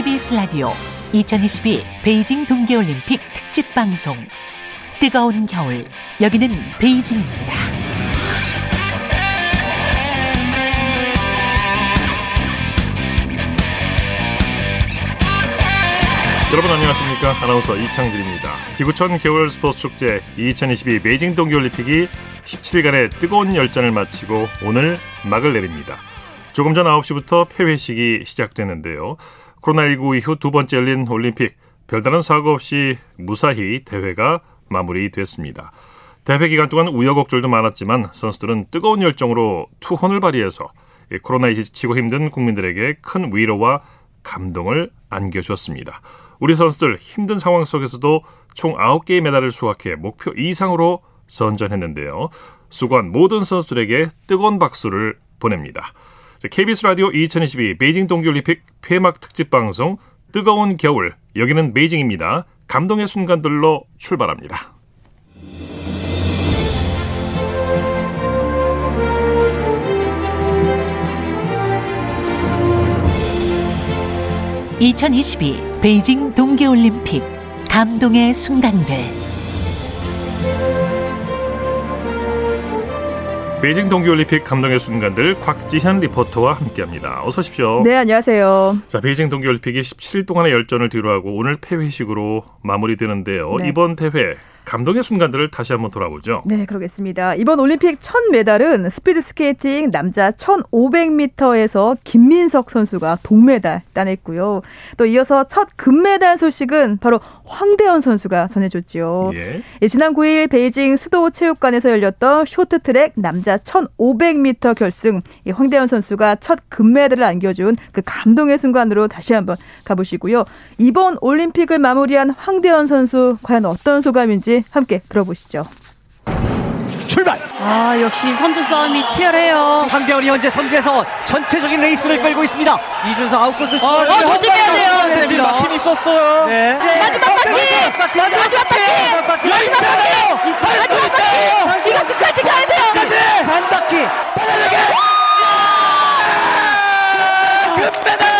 KBS 라디오 2022 베이징 동계올림픽 특집 방송 뜨거운 겨울 여기는 베이징입니다. 여러분 안녕하십니까 아나운서 이창진입니다. 지구촌 겨울 스포츠 축제 2022 베이징 동계올림픽이 17일간의 뜨거운 열전을 마치고 오늘 막을 내립니다. 조금 전 9시부터 폐회식이 시작되는데요. 코로나19 이후 두 번째 열린 올림픽 별다른 사고 없이 무사히 대회가 마무리됐습니다. 대회 기간 동안 우여곡절도 많았지만 선수들은 뜨거운 열정으로 투혼을 발휘해서 코로나에 지치고 힘든 국민들에게 큰 위로와 감동을 안겨주었습니다. 우리 선수들 힘든 상황 속에서도 총 9개의 메달을 수확해 목표 이상으로 선전했는데요. 수고한 모든 선수들에게 뜨거운 박수를 보냅니다. KBS 라디오 2022 베이징 동계올림픽 폐막 특집 방송 뜨거운 겨울 여기는 베이징입니다. 감동의 순간들로 출발합니다. (2022) 베이징 동계올림픽 감동의 순간들 베이징 동계올림픽 감동의 순간들 곽지현 리포터와 함께합니다. 어서 오십시오. 네, 안녕하세요. 자, 베이징 동계올림픽이 17일 동안의 열전을 뒤로하고 오늘 폐회식으로 마무리되는데요. 네. 이번 대회 감동의 순간들을 다시 한번 돌아보죠. 네, 그러겠습니다. 이번 올림픽 첫 메달은 스피드 스케이팅 남자 1500m에서 김민석 선수가 동메달 따냈고요. 또 이어서 첫 금메달 소식은 바로 황대헌 선수가 전해줬죠. 예. 예, 지난 9일 베이징 수도 체육관에서 열렸던 쇼트트랙 남자 1500m 결승 이 황대헌 선수가 첫 금메달을 안겨준 그 감동의 순간으로 다시 한번 가보시고요. 이번 올림픽을 마무리한 황대현 선수 과연 어떤 소감인지 함께 들어보시죠. 출발! 아, 역시 선두 싸움이 치열해요. 황대원이 현재 선두에서 전체적인 레이스를 네. 끌고 있습니다. 이준석 아웃코스 아, 어, 조심해야 돼요. 지금 막힘 있었어요. 네. 마지막 바퀴! 마지막 바퀴! 마지막 바퀴! 마지막 바퀴! 이거 끝까지 가야 돼요. 끝까지! 반 바퀴! 빨리 금메달!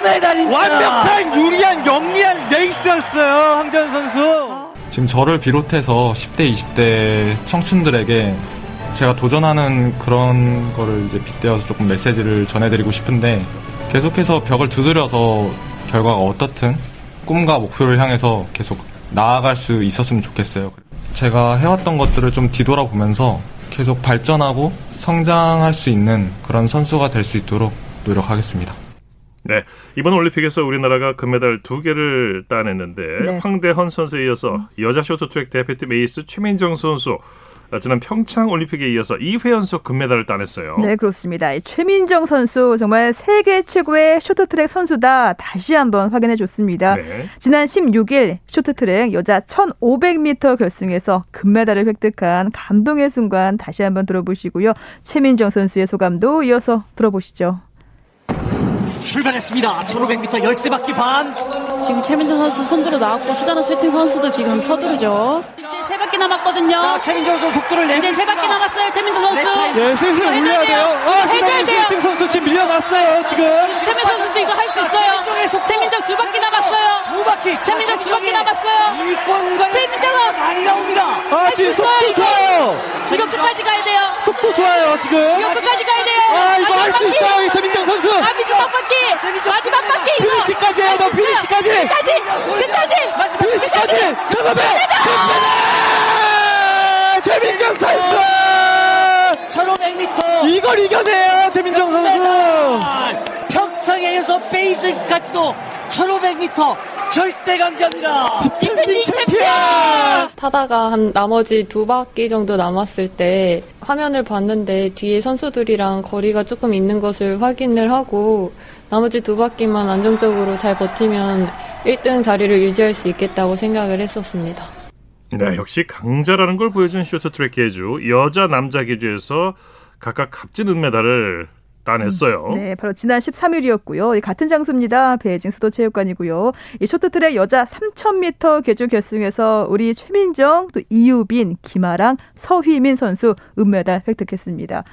금메달입니다. 완벽한 유리한 영리한 레이스였어요. 황대현 선수. 지금 저를 비롯해서 10대, 20대 청춘들에게 제가 도전하는 그런 거를 이제 빗대어서 조금 메시지를 전해드리고 싶은데 계속해서 벽을 두드려서 결과가 어떻든 꿈과 목표를 향해서 계속 나아갈 수 있었으면 좋겠어요. 제가 해왔던 것들을 좀 뒤돌아보면서 계속 발전하고 성장할 수 있는 그런 선수가 될 수 있도록 노력하겠습니다. 네. 이번 올림픽에서 우리나라가 금메달 두 개를 따냈는데 네. 황대헌 선수에 이어서 여자 쇼트트랙 대표팀 에이스 최민정 선수 지난 평창 올림픽에 이어서 2회 연속 금메달을 따냈어요. 네, 그렇습니다. 최민정 선수 정말 세계 최고의 쇼트트랙 선수다. 다시 한번 확인해 줬습니다. 네. 지난 16일 쇼트트랙 여자 1500m 결승에서 금메달을 획득한 감동의 순간 다시 한번 들어보시고요. 최민정 선수의 소감도 이어서 들어보시죠. 출발했습니다. 1500m 열세 바퀴 반. 지금 최민정 선수 손들어 나왔고 수자나 슐팅 선수도 지금 서두르죠. 바퀴 남았거든요. 자, 최민정 선수 속도를 내고 이제 세 바퀴 남았어요. 최민정 선수. 네, 슬슬 올려야 돼요. 아, 해줘야 돼요. 슐팅 선수 지금 밀려났어요. 지금. 최민정 선수도 이거 할 수 있어요. 최민정 두 바퀴 남았어요. 두 바퀴. 최민정 두 바퀴 남았어요. 이권과 최민정은 많이 나옵니다. 아, 지금 속도 좋아요. 이거 끝까지 가야 돼요. 속도 좋아요, 지금. 이거 끝까지 가야 돼요. 아, 이거 할 수 있어요, 최민정 선수. 아, 마지막 바퀴. 마지막 바퀴. 피니시까지 해요, 너 피니시까지. 끝까지. 끝까지. 피니시까지. 잠깐만. 최민정 선수. 1500m. 이걸 이겨내요, 최민정 선수. 평창에서 베이징까지도 1500m 절대 강자입니다. 디펜딩 챔피언. 타다가 한 나머지 두 바퀴 정도 남았을 때 화면을 봤는데 뒤에 선수들이랑 거리가 조금 있는 것을 확인을 하고 나머지 두 바퀴만 안정적으로 잘 버티면 1등 자리를 유지할 수 있겠다고 생각을 했었습니다. 네, 역시 강자라는 걸 보여준 쇼트트랙 계주 여자 남자 계주에서 각각 값진 은메달을 따냈어요. 음, 네, 바로 지난 13일이었고요. 같은 장소입니다. 베이징 수도체육관이고요. 이 쇼트트랙 여자 3000m 계주 결승에서 우리 최민정, 또 이유빈, 김아랑, 서휘민 선수 은메달 획득했습니다.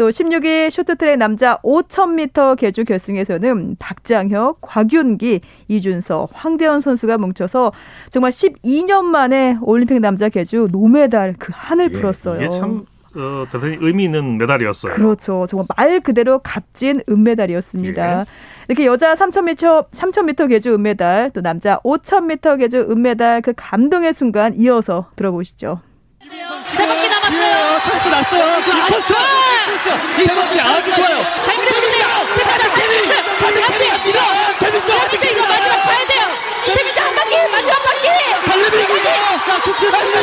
또 16일 쇼트트랙 남자 5000m 계주 결승에서는 박장혁, 곽윤기, 이준서, 황대현 선수가 뭉쳐서 정말 12년 만에 올림픽 남자 계주 노메달 그 한을 예, 풀었어요. 이게 참 어, 대단히 의미 있는 메달이었어요. 그렇죠. 정말 말 그대로 값진 은메달이었습니다. 예. 이렇게 여자 3000m 3000m 계주 은메달, 또 남자 5000m 계주 은메달 그 감동의 순간 이어서 들어보시죠. 세 남았어요. 찬스 났어요. 이 번째 아주 좋아요. 잘 밀어주세요. 재민정 한 바퀴. 한 바퀴. 재민정 이거 마지막 가야 돼요. 재민정 한 바퀴. 마지막 바퀴. 발레리기가 자, 좁혔습니다.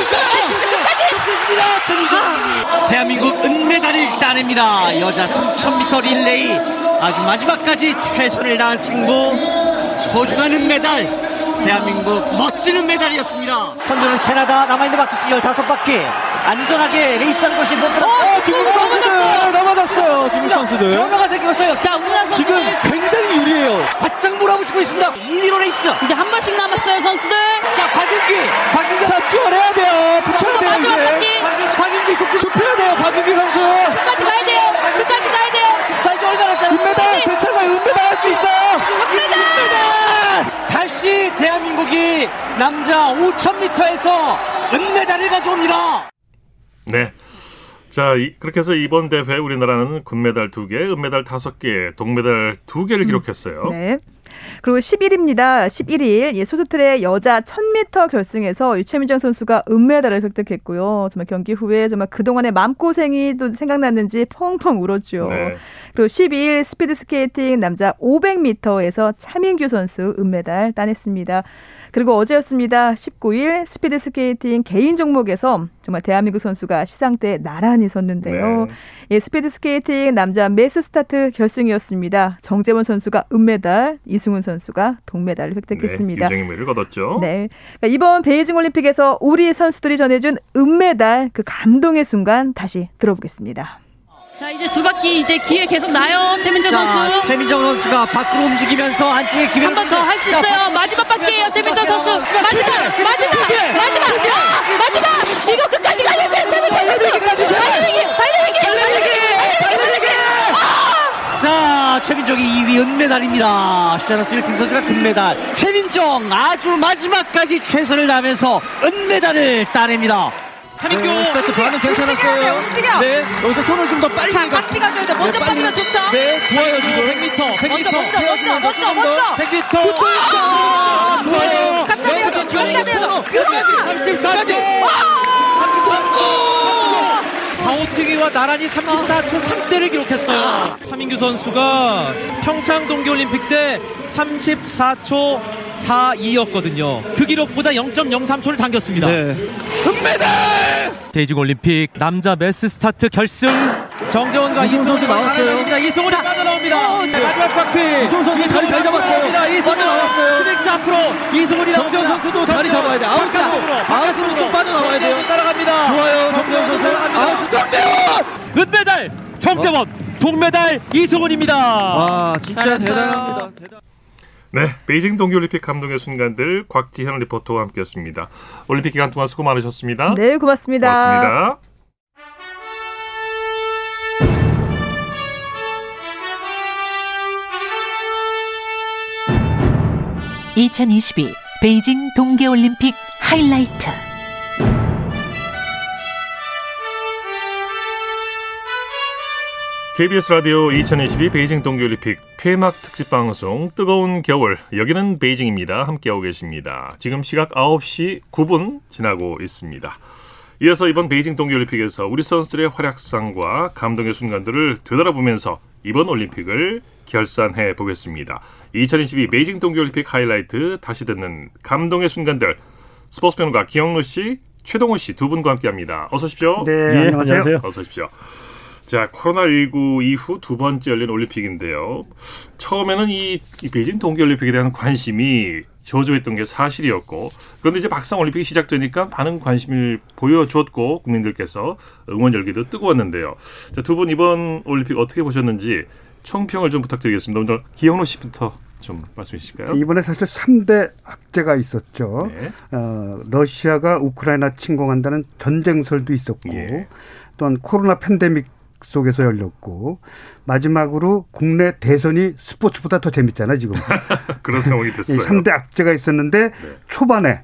끝까지. 대한민국 은메달을 따냅니다. 여자 3000m 릴레이 아주 마지막까지 최선을 다한 승부 소중한 은메달 대한민국 멋진 은메달이었습니다. 선두는 캐나다 남아있는 바퀴 수 15바퀴 안전하게 레이스하는 것이 무엇보다 어, 중국 선수들 넘어졌어요. 중국 선수들. 변화가 생겼어요. 자, 우리나라 지금 굉장히 유리해요. 바짝 몰아붙이고 있습니다. 2위로 레이스. 이제 한 번씩 남았어요, 선수들. 자, 곽윤기. 곽윤기. 자, 키워내야 돼요. 붙여야 돼요. 이제. 곽윤기 좁히 좁혀야 돼요, 곽윤기 선수. 끝까지 가야 돼요. 끝까지 가야 돼요. 자, 이제 얼마나 남았 은메달, 괜찮아요. 은메달 할 수 있어요. 은메달! 다시 대한민국이 남자 5000m에서 은메달을 가져옵니다. 네. 자, 이- 그렇게 해서 이번 대회 우리나라는 금메달 2개, 은메달 5개, 동메달 2개를 기록했어요. 네. 그리고 10일입니다. 11일 예, 소수트랙 여자 1000m 결승에서 유채민정 선수가 은메달을 획득했고요. 정말 경기 후에 정말 그동안의 마음고생이 또 생각났는지 펑펑 울었죠. 네. 그리고 12일 스피드 스케이팅 남자 500m에서 차민규 선수 은메달 따냈습니다. 그리고 어제였습니다. 19일 스피드 스케이팅 개인 종목에서 정말 대한민국 선수가 시상대에 나란히 섰는데요. 네. 예, 스피드 스케이팅 남자 매스 스타트 결승이었습니다. 정재원 선수가 은메달, 이승훈 선수가 동메달을 획득했습니다. 네, 메를 거뒀죠. 네. 그러니까 이번 베이징 올림픽에서 우리 선수들이 전해준 은메달 그 감동의 순간 다시 들어보겠습니다. 자, 이제 두 바퀴 이제 기회 계속 나요. 최민정 자, 선수. 최민정 선수가 밖으로 움직이면서 안쪽에 기회를 한번 더 할 수 있어요. 마지막 바퀴예요, 최민정 선수. 마지막, 마지막, 마지막, 아, 마지막. 이거 끝까지 가야 돼, 최민정 선수. 달리기, 달리기, 달리기, 달리기. 자, 최민정이 2위 은메달입니다. 시아나스 윌킨 선수가 금메달. 최민정 아주 마지막까지 최선을 다하면서 은메달을 따냅니다. 차민규. 네, 스타트 반응 괜찮았어요. 움직여. 네, 여기서 손을 좀 더 빨리. 자, 같이 가줘야 돼. 먼저 네, 빨리. 빠지면 좋죠. 네, 좋아요, 지금. 100m, 100m. 먼저, 먼저, 먼저, 먼저. 100m. 아, 좋아요. 갖다. 여기서 갖다. 들어가. 들어가. 34초. 33 초. 바오트기와 나란히 34초 3대를 기록했어요. 차민규 선수가 평창 동계올림픽 때 34초 42였거든요. 그 기록보다 0.03초를 당겼습니다. 네. 은메달! 베이징 올림픽 남자 매스 스타트 결승 정재원과 이승훈 이승훈 선수 나왔어요. 이승훈이 빠져나옵니다. 자, 마지막 바퀴. 이승훈 선수 자리 잘 잡았어요. 이승훈 빠져나왔어요. 스윙스 앞으로 이승훈이 정재원. 선수도 자리 잡아야 돼. 아웃으로. 아웃으로 좀 빠져나와야 돼요. 따라갑니다. 좋아요, 정재원 선수. 아, 정재원! 은메달 정재원 동메달 이승훈입니다. 와, 진짜 잘했어요. 대단합니다. 대단- 네, 베이징 동계올림픽 감동의 순간들 곽지현 리포터와 함께했습니다. 올림픽 기간 동안 수고 많으셨습니다. 네, 고맙습니다. 고맙습니다. (2022) 베이징 동계올림픽 하이라이트 KBS 라디오 2022 베이징 동계올림픽 폐막 특집 방송 뜨거운 겨울 여기는 베이징입니다. 함께하고 계십니다. 지금 시각 9시 9분 지나고 있습니다. 이어서 이번 베이징 동계올림픽에서 우리 선수들의 활약상과 감동의 순간들을 되돌아보면서 이번 올림픽을 결산해 보겠습니다. 2022 베이징 동계올림픽 하이라이트 다시 듣는 감동의 순간들 스포츠 평론가 기영로 씨, 최동호 씨 두 분과 함께합니다. 어서 오십시오. 네, 안녕하세요. 어서 오십시오. 자, 코로나19 이후 두 번째 열린 올림픽인데요. 처음에는 이, 이 베이징 동계올림픽에 대한 관심이 저조했던 게 사실이었고, 그런데 이제 박상 올림픽이 시작되니까 많은 관심을 보여줬고, 국민들께서 응원 열기도 뜨거웠는데요. 자, 두 분 이번 올림픽 어떻게 보셨는지 총평을 좀 부탁드리겠습니다. 먼저 기영로 씨부터 좀 말씀해 주실까요? 이번에 사실 3대 악재가 있었죠. 네. 어, 러시아가 우크라이나 침공한다는 전쟁설도 있었고 예. 또한 코로나 팬데믹 속에서 열렸고 마지막으로 국내 대선이 스포츠보다 더 재밌잖아요 지금. 그런 상황이 됐어요. 3대 악재가 있었는데 초반에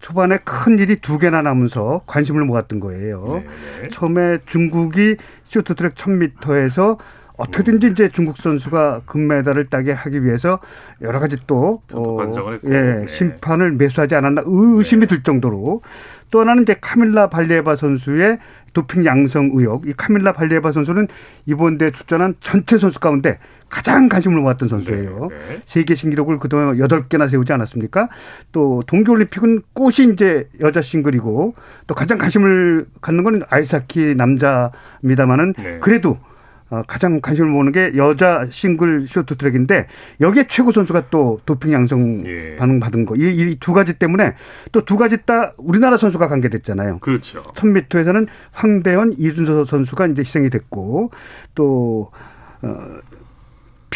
초반에 큰 일이 두 개나 나면서 관심을 모았던 거예요. 네. 처음에 중국이 쇼트트랙 1000m에서 어떻게든지 이제 중국 선수가 금메달을 따게 하기 위해서 여러 가지 또 어. 예, 네. 심판을 매수하지 않았나 의심이 들 정도로 또 하나는 이제 카밀라 발리에바 선수의 도핑 양성 의혹. 이 카밀라 발리에바 선수는 이번 대회 출전한 전체 선수 가운데 가장 관심을 모았던 선수예요. 네. 세계 신기록을 그동안 여덟 개나 세우지 않았습니까? 또 동계올림픽은 꽃이 이제 여자 싱글이고 또 가장 관심을 갖는 건 아이스하키 남자입니다만은 네. 그래도 어, 가장 관심을 모으는 게 여자 싱글 쇼트트랙인데 여기에 최고 선수가 또 도핑 양성 예. 반응 받은 거. 이두 가지 때문에 또 두 가지 다 우리나라 선수가 관계됐잖아요. 그렇죠. 1000m에서는 황대헌, 이준서 선수가 이제 희생이 됐고 또 어,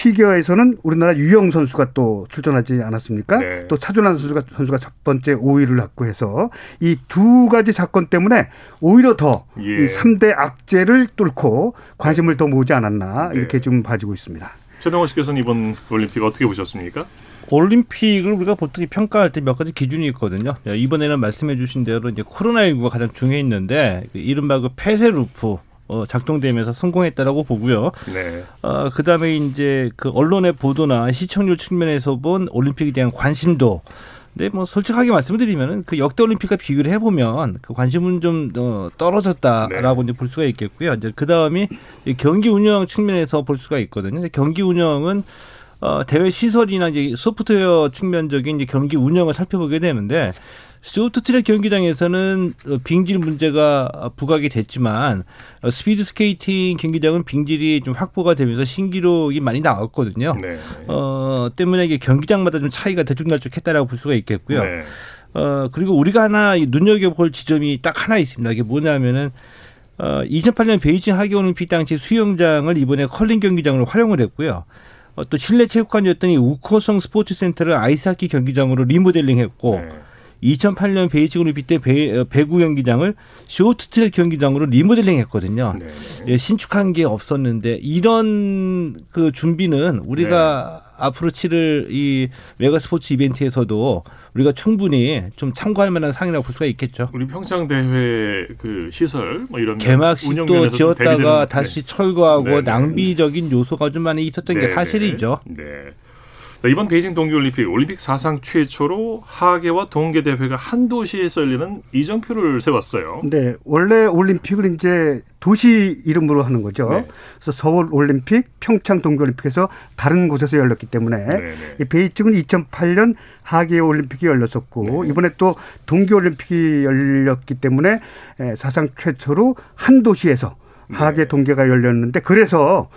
피겨에서는 우리나라 유영 선수가 또 출전하지 않았습니까? 네. 또 차준환 선수가 선수가 첫 번째 5위를 갖고 해서 이 두 가지 사건 때문에 오히려 더이 예. 3대 악재를 뚫고 관심을 더 모으지 않았나 네. 이렇게 좀 봐지고 있습니다. 최동원 씨께서는 이번 올림픽 어떻게 보셨습니까? 올림픽을 우리가 보통 평가할 때 몇 가지 기준이 있거든요. 이번에는 말씀해 주신 대로 이제 코로나19가 가장 중요했는데 그 이른바 그 폐쇄 루프 어, 작동되면서 성공했다라고 보고요. 네. 어, 그 다음에 이제 그 언론의 보도나 시청률 측면에서 본 올림픽에 대한 관심도. 근데 뭐 솔직하게 말씀드리면은 그 역대 올림픽과 비교를 해보면 그 관심은 좀 어, 떨어졌다라고 이제 볼 수가 있겠고요. 이제 그 다음이 경기 운영 측면에서 볼 수가 있거든요. 경기 운영은 어, 대회 시설이나 이제 소프트웨어 측면적인 이제 경기 운영을 살펴보게 되는데 쇼트트랙 경기장에서는 어, 빙질 문제가 부각이 됐지만 어, 스피드 스케이팅 경기장은 빙질이 좀 확보가 되면서 신기록이 많이 나왔거든요. 네. 어, 때문에 이게 경기장마다 좀 차이가 들쭉날쭉했다라고 볼 수가 있겠고요. 네. 어, 그리고 우리가 하나 이 눈여겨볼 지점이 딱 하나 있습니다. 이게 뭐냐면은 어, 2008년 베이징 하계올림픽 당시 수영장을 이번에 컬링 경기장으로 활용을 했고요. 어, 또 실내 체육관이었던 이 우커송 스포츠 센터를 아이스하키 경기장으로 리모델링했고 네. 2008년 베이징 올림픽 때 배, 배구 경기장을 쇼트트랙 경기장으로 리모델링 했거든요. 네. 예, 신축한 게 없었는데 이런 그 준비는 우리가 네. 앞으로 치를 이 메가 스포츠 이벤트에서도 우리가 충분히 좀 참고할 만한 상이라고 볼 수가 있겠죠. 우리 평창 대회 그 시설 뭐 이런 개막식도 지었다가 다시 철거하고 네, 네. 낭비적인 요소가 좀 많이 있었던 네, 게 네. 사실이죠. 네. 자, 이번 베이징 동계올림픽 올림픽 사상 최초로 하계와 동계 대회가 한 도시에서 열리는 이정표를 세웠어요. 네, 원래 올림픽을 이제 도시 이름으로 하는 거죠. 네. 그래서 서울 올림픽, 평창 동계올림픽에서 다른 곳에서 열렸기 때문에 네, 이 베이징은 2008년 하계 올림픽이 열렸었고 네. 이번에 또 동계올림픽이 열렸기 때문에 에, 사상 최초로 한 도시에서 네. 하계 동계가 열렸는데 그래서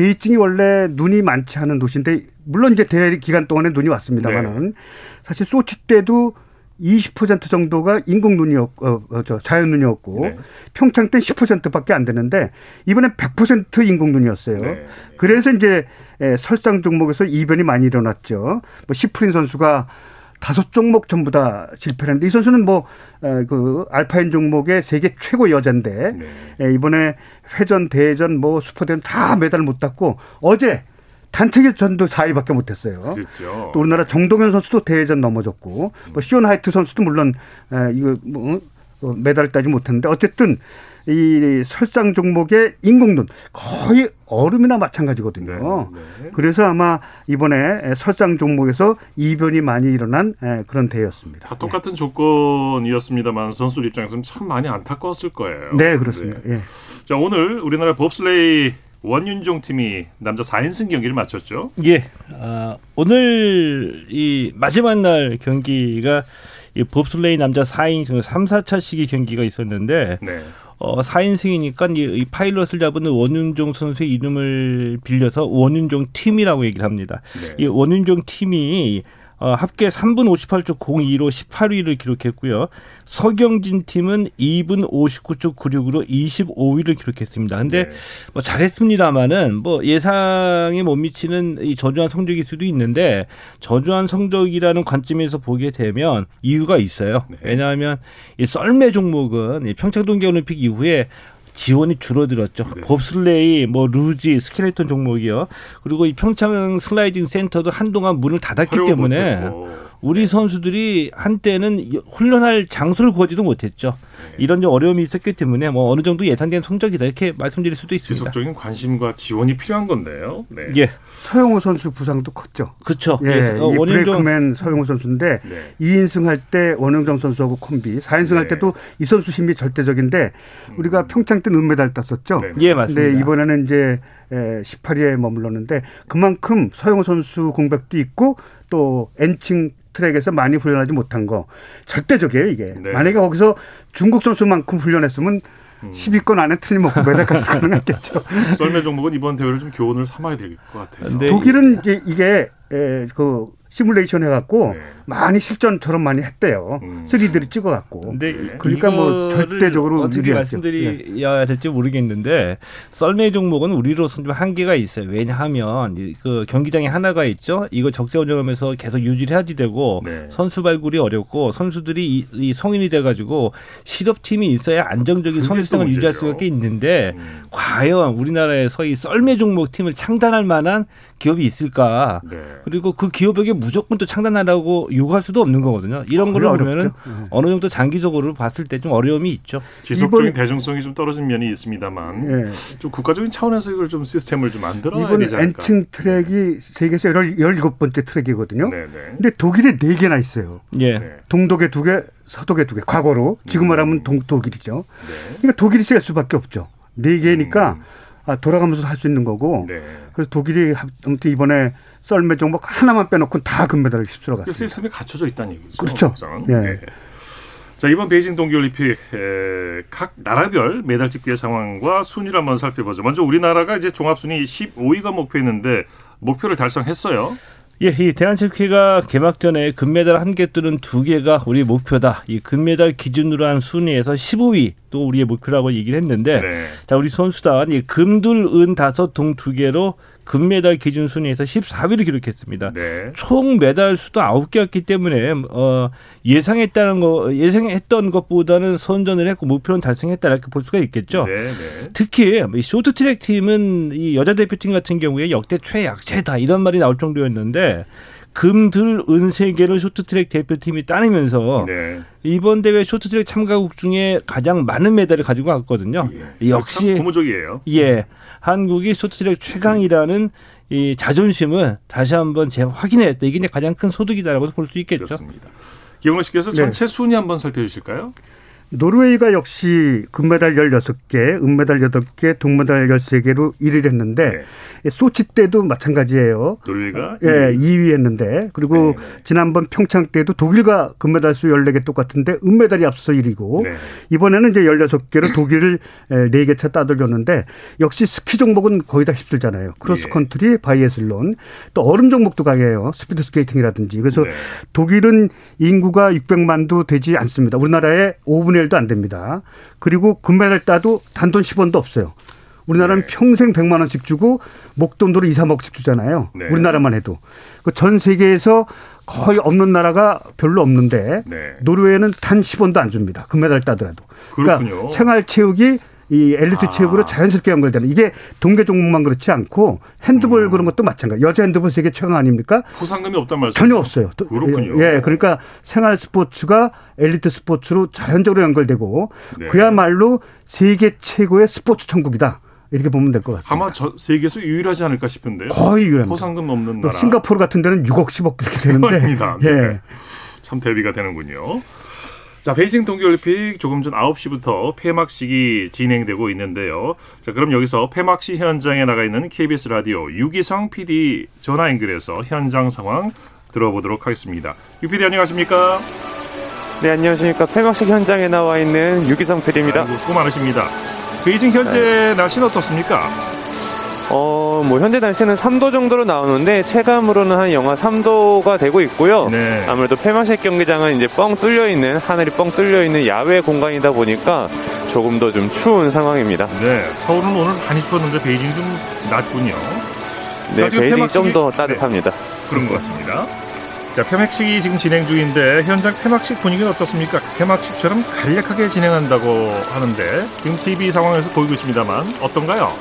베이징이 원래 눈이 많지 않은 도시인데 물론 이제 대회 기간 동안에 눈이 왔습니다만은 네. 사실 소치 때도 20% 정도가 인공 눈이었고 어, 어, 저 자연 눈이었고 네. 평창 때 10%밖에 안 되는데 이번엔 100% 인공 눈이었어요. 네. 그래서 이제 에, 설상 종목에서 이변이 많이 일어났죠. 뭐 시프린 선수가 다섯 종목 전부 다 실패했는데 이 선수는 뭐 그 알파인 종목의 세계 최고 여자인데 네. 에, 이번에 회전, 대전, 뭐 슈퍼대전 다 메달 못 땄고 어제 단체 결전도 4위밖에 못했어요. 그렇죠. 또 우리나라 정동현 선수도 대회전 넘어졌고 뭐 시온 하이트 선수도 물론 에, 이거 뭐 어, 메달을 따지 못했는데 어쨌든 이 설상 종목의 인공눈 거의 얼음이나 마찬가지거든요. 네. 그래서 아마 이번에 설상 종목에서 이변이 많이 일어난 에, 그런 대회였습니다. 다 똑같은 조건이었습니다만 선수들 입장에서는 참 많이 안타까웠을 거예요. 네, 그렇습니다. 네. 예. 자, 오늘 우리나라 봅슬레이 원윤종 팀이 남자 4인승 경기를 마쳤죠. 예. 아, 오늘 이 마지막 날 경기가 이 봅슬레이 남자 4인 3, 4차 시기 경기가 있었는데 네. 어, 4인승이니까 이, 이 파일럿을 잡은 원윤종 선수의 이름을 빌려서 원윤종 팀이라고 얘기를 합니다. 네. 이 원윤종 팀이 어, 합계 3분 58초 02로 18위를 기록했고요. 서경진 팀은 2분 59초 96으로 25위를 기록했습니다. 근데 네. 뭐 잘했습니다마는 뭐 예상에 못 미치는 이 저조한 성적일 수도 있는데 저조한 성적이라는 관점에서 보게 되면 이유가 있어요. 네. 왜냐하면 이 썰매 종목은 이 평창 동계 올림픽 이후에 지원이 줄어들었죠. 네. 봅슬레이, 뭐 루지, 스켈레톤 종목이요. 그리고 이 평창 슬라이딩 센터도 한동안 문을 닫았기 때문에 못했고. 우리 선수들이 한때는 훈련할 장소를 구하지도 못했죠. 네. 이런 좀 어려움이 있었기 때문에 뭐 어느 정도 예상된 성적이다 이렇게 말씀드릴 수도 있습니다. 지속적인 관심과 지원이 필요한 건데요. 네. 예, 서영호 선수 부상도 컸죠. 그렇죠. 예, 예, 어, 브레이크맨 서영호 선수인데 네. 2인승 할 때 원영정 선수하고 콤비, 4인승 할 네. 때도 이 선수 힘이 절대적인데 우리가 평창 때 은메달 땄었죠. 네. 예 맞습니다. 근데 이번에는 이제 18위에 머물렀는데 그만큼 서영호 선수 공백도 있고 또 엔칭 트랙에서 많이 훈련하지 못한 거 절대적이에요 이게. 네. 만약에 거기서 중국 선수만큼 훈련했으면 음. 10위권 안에 틀림없고 메달까지 가능했겠죠. 썰매 종목은 이번 대회를 좀 교훈을 삼아야 될 것 같아요. 네. 독일은 이제 이게 에, 그 시뮬레이션 해갖고 네. 많이 실전처럼 많이 했대요. 음. 3D를 찍어갖고. 근데 네. 그러니까 뭐 절대적으로 어떻게. 말씀드려야 될지 모르겠는데 썰매 종목은 우리로서는 좀 한계가 있어요. 왜냐하면 이그 경기장에 하나가 있죠. 이거 적재 운영하면서 계속 유지를 해야지 되고 네. 선수 발굴이 어렵고 선수들이 이, 이 성인이 돼가지고 실업팀이 있어야 안정적인 또 유지할. 수가 있는데 음. 과연 우리나라에서 이 썰매 종목 팀을 창단할 만한 기업이 있을까? 네. 그리고 그 기업에게 무 조건 또 창단하라고 요구할 수도 없는 거거든요. 이런 거를. 보면은 네. 어느 정도 장기적으로 봤을 때 좀 어려움이 있죠. 지속적인 이번- 대중성이 좀 떨어진 면이 있습니다만 예. 좀 국가적인 차원에서 이걸 좀 시스템을 좀 만들어야 이번 되지 않을까. 엔칭 트랙이 세계에서 17번째 트랙이거든요. 네 네. 근데 독일에 4개나 있어요. 예. 네. 동독에 2개, 서독에 2개. 과거로. 지금 음. 말하면 동, 독일이죠. 네. 그러니까 독일이 쓸 수밖에 없죠. 4개니까 음. 아, 돌아가면서 할 수 있는 거고. 네. 그래서 독일이 하- 아무튼 이번에 썰매 종목 하나만 빼놓고 다 금메달을 휩쓸어 그 갔습니다. 시스템이 갖춰져 있다는 얘기죠. 그렇죠. 예. 네. 자 이번 베이징 동계올림픽 에, 각 나라별 메달 집계 상황과 순위를 한번 살펴보죠. 먼저 우리나라가 이제 종합 순위 15위가 목표였는데 목표를 달성했어요. 예, 이 대한체육회가 개막 전에 금메달 한개 또는 두 개가 우리 목표다. 이 금메달 기준으로 한 순위에서 15위 또 우리의 목표라고 얘기를 했는데 네. 자, 우리 선수단 이 금둘 은 다섯 동 두 개로 금메달 기준 순위에서 14위를 기록했습니다. 네. 총 메달 수도 아홉 개였기 때문에 어 예상했다는 거 예상했던 것보다는 선전을 했고 목표는 달성했다 이렇게 볼 수가 있겠죠. 네. 네. 특히 이 쇼트트랙 팀은 이 여자 대표팀 같은 경우에 역대 최약체다 이런 말이 나올 정도였는데 금들 은세 개를 쇼트트랙 대표팀이 따내면서 네. 이번 대회 쇼트트랙 참가국 중에 가장 많은 메달을 가지고 왔거든요. 예. 역시 참 고무적이에요. 예 한국이 쇼트트랙 최강이라는 이 자존심을 다시 한번 재확인했다. 이게 이제 가장 큰 소득이다라고 볼 수 있겠죠. 그렇습니다. 기영로 씨께서 네. 전체 순위 한번 살펴주실까요? 노르웨이가 역시 금메달 16개, 은메달 8개, 동메달 13개로 1위를 했는데 네. 소치 때도 마찬가지예요. 노르웨이가 예, 2위 했는데 그리고 네, 네. 지난번 평창 때도 독일과 금메달 수 14개 똑같은데 은메달이 앞서 1위고 네. 이번에는 이제 16개로 독일을 4개 차 따돌렸는데 역시 스키 종목은 거의 다 휩쓸잖아요. 크로스컨트리, 바이애슬론 또 얼음 종목도 강해요. 스피드 스케이팅이라든지. 그래서 네. 독일은 인구가 600만도 되지 않습니다. 우리나라의 5분의 1도 안 됩니다. 그리고 금메달 따도 단돈 10원도 없어요. 우리나라는 네. 평생 100만 원씩 주고 목돈으로 2, 3억씩 주잖아요. 네. 우리나라만 해도. 그전 세계에서 거의 없는 나라가 별로 없는데 네. 노르웨이는 단 10원도 안 줍니다. 금메달 따더라도. 그렇군요. 그러니까 생활 체육이 이 엘리트 아. 체육으로 자연스럽게 연결되는 이게 동계 종목만 그렇지 않고 핸드볼 음. 그런 것도 마찬가지. 여자 핸드볼 세계 최강 아닙니까? 포상금이 없단 말씀. 전혀 없어요. 또- 그렇군요. 예, 그러니까 생활 스포츠가 엘리트 스포츠로 자연적으로 연결되고 네. 그야말로 세계 최고의 스포츠 천국이다. 이렇게 보면 될 것 같습니다. 아마 저 세계에서 유일하지 않을까 싶은데요. 거의 유일합니다. 포상금 없는 또 나라. 싱가포르 같은 데는 6억, 10억 이렇게 되는데. 아닙니다. 예. 네. 참 대비가 되는군요. 자, 베이징 동계올림픽 조금 전 9시부터 폐막식이 진행되고 있는데요. 자, 그럼 여기서 폐막식 현장에 나가 있는 KBS 라디오 유기성 PD 전화 연결해서 현장 상황 들어보도록 하겠습니다. 유 PD 안녕하십니까? 네, 안녕하십니까. 폐막식 현장에 나와 있는 유기성 PD입니다. 수고 많으십니다. 베이징 현재 날씨는 어떻습니까? 어, 뭐, 현재 날씨는 3도 정도로 나오는데, 체감으로는 한 영하 3도가 되고 있고요. 네. 아무래도 폐막식 경기장은 이제 뻥 뚫려 있는, 하늘이 뻥 뚫려 있는 야외 공간이다 보니까 조금 더 좀 추운 상황입니다. 네, 서울은 오늘 많이 추웠는데 베이징 좀 낮군요. 네, 자, 지금 베이징이 폐막식이- 좀더 네. 따뜻합니다. 그런 것 같습니다. 자, 폐막식이 지금 진행 중인데 현장 폐막식 분위기는 어떻습니까? 개막식처럼 간략하게 진행한다고 하는데 지금 TV 상황에서 보이고 있습니다만 어떤가요?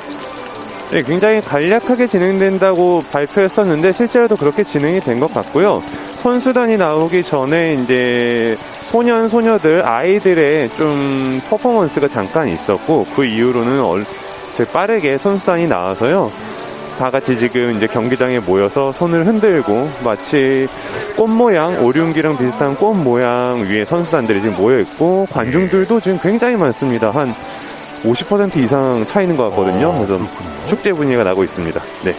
네, 굉장히 간략하게 진행된다고 발표했었는데 실제로도 그렇게 진행이 된 것 같고요. 선수단이 나오기 전에 이제 소년 소녀들 아이들의 좀 퍼포먼스가 잠깐 있었고 그 이후로는 얼, 빠르게 선수단이 나와서요. 다 같이 지금 이제 경기장에 모여서 손을 흔들고 마치 꽃 모양 오륜기랑 비슷한 꽃 모양 위에 선수단들이 지금 모여 있고 관중들도 지금 굉장히 많습니다. 한 50% 이상 차이는 것 같거든요. 어, 그래서 축제 분위기가 나고 있습니다. 네.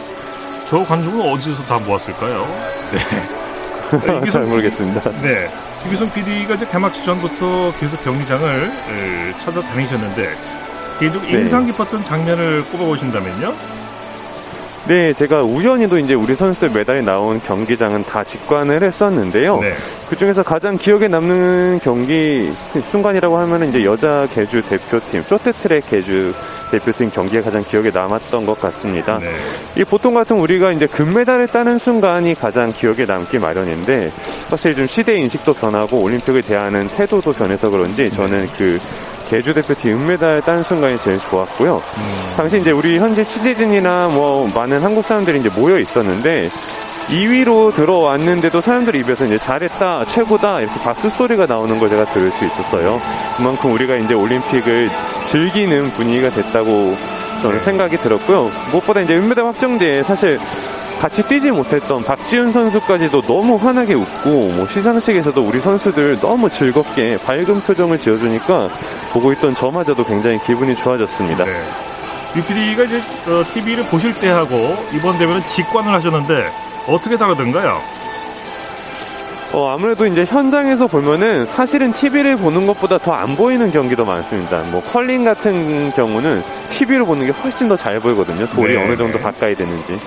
저 관중은 어디서 다 모았을까요? 네. 잘 모르겠습니다. 네. 이규성 PD가 이제 개막식 전부터 계속 경기장을 에, 찾아다니셨는데 개인적으로 네. 인상 깊었던 장면을 꼽아보신다면요? 네, 제가 우연히도 이제 우리 선수들 메달이 나온 경기장은 다 직관을 했었는데요. 네. 그 중에서 가장 기억에 남는 경기 순간이라고 하면 이제 여자 개주 대표팀, 쇼트트랙 개주 대표팀 경기가 가장 기억에 남았던 것 같습니다. 네. 이 보통 같은 우리가 이제 금메달을 따는 순간이 가장 기억에 남기 마련인데 사실 좀 시대 인식도 변하고 올림픽을 대하는 태도도 변해서 그런지 저는 그 개주 대표팀 은메달 딴 순간이 제일 좋았고요. 당시 이제 우리 현재 취재진이나 뭐 많은 한국 사람들이 이제 모여 있었는데 2위로 들어왔는데도 사람들 입에서 이제 잘했다, 최고다 이렇게 박수 소리가 나오는 걸 제가 들을 수 있었어요. 그만큼 우리가 이제 올림픽을 즐기는 분위기가 됐다고 저는 생각이 들었고요. 무엇보다 이제 은메달 확정제에 사실 같이 뛰지 못했던 박지훈 선수까지도 너무 환하게 웃고 뭐 시상식에서도 우리 선수들 너무 즐겁게 밝은 표정을 지어주니까 보고 있던 저마저도 굉장히 기분이 좋아졌습니다. 유PD가 이제 어, TV를 보실 때 하고 이번 대회는 직관을 하셨는데 어떻게 다르던가요? 어, 아무래도 이제 현장에서 보면은 사실은 TV를 보는 것보다 더 안 보이는 경기도 많습니다. 뭐 컬링 같은 경우는 TV로 보는 게 훨씬 더 잘 보이거든요. 돌이 네, 어느 정도 네. 가까이 되는지.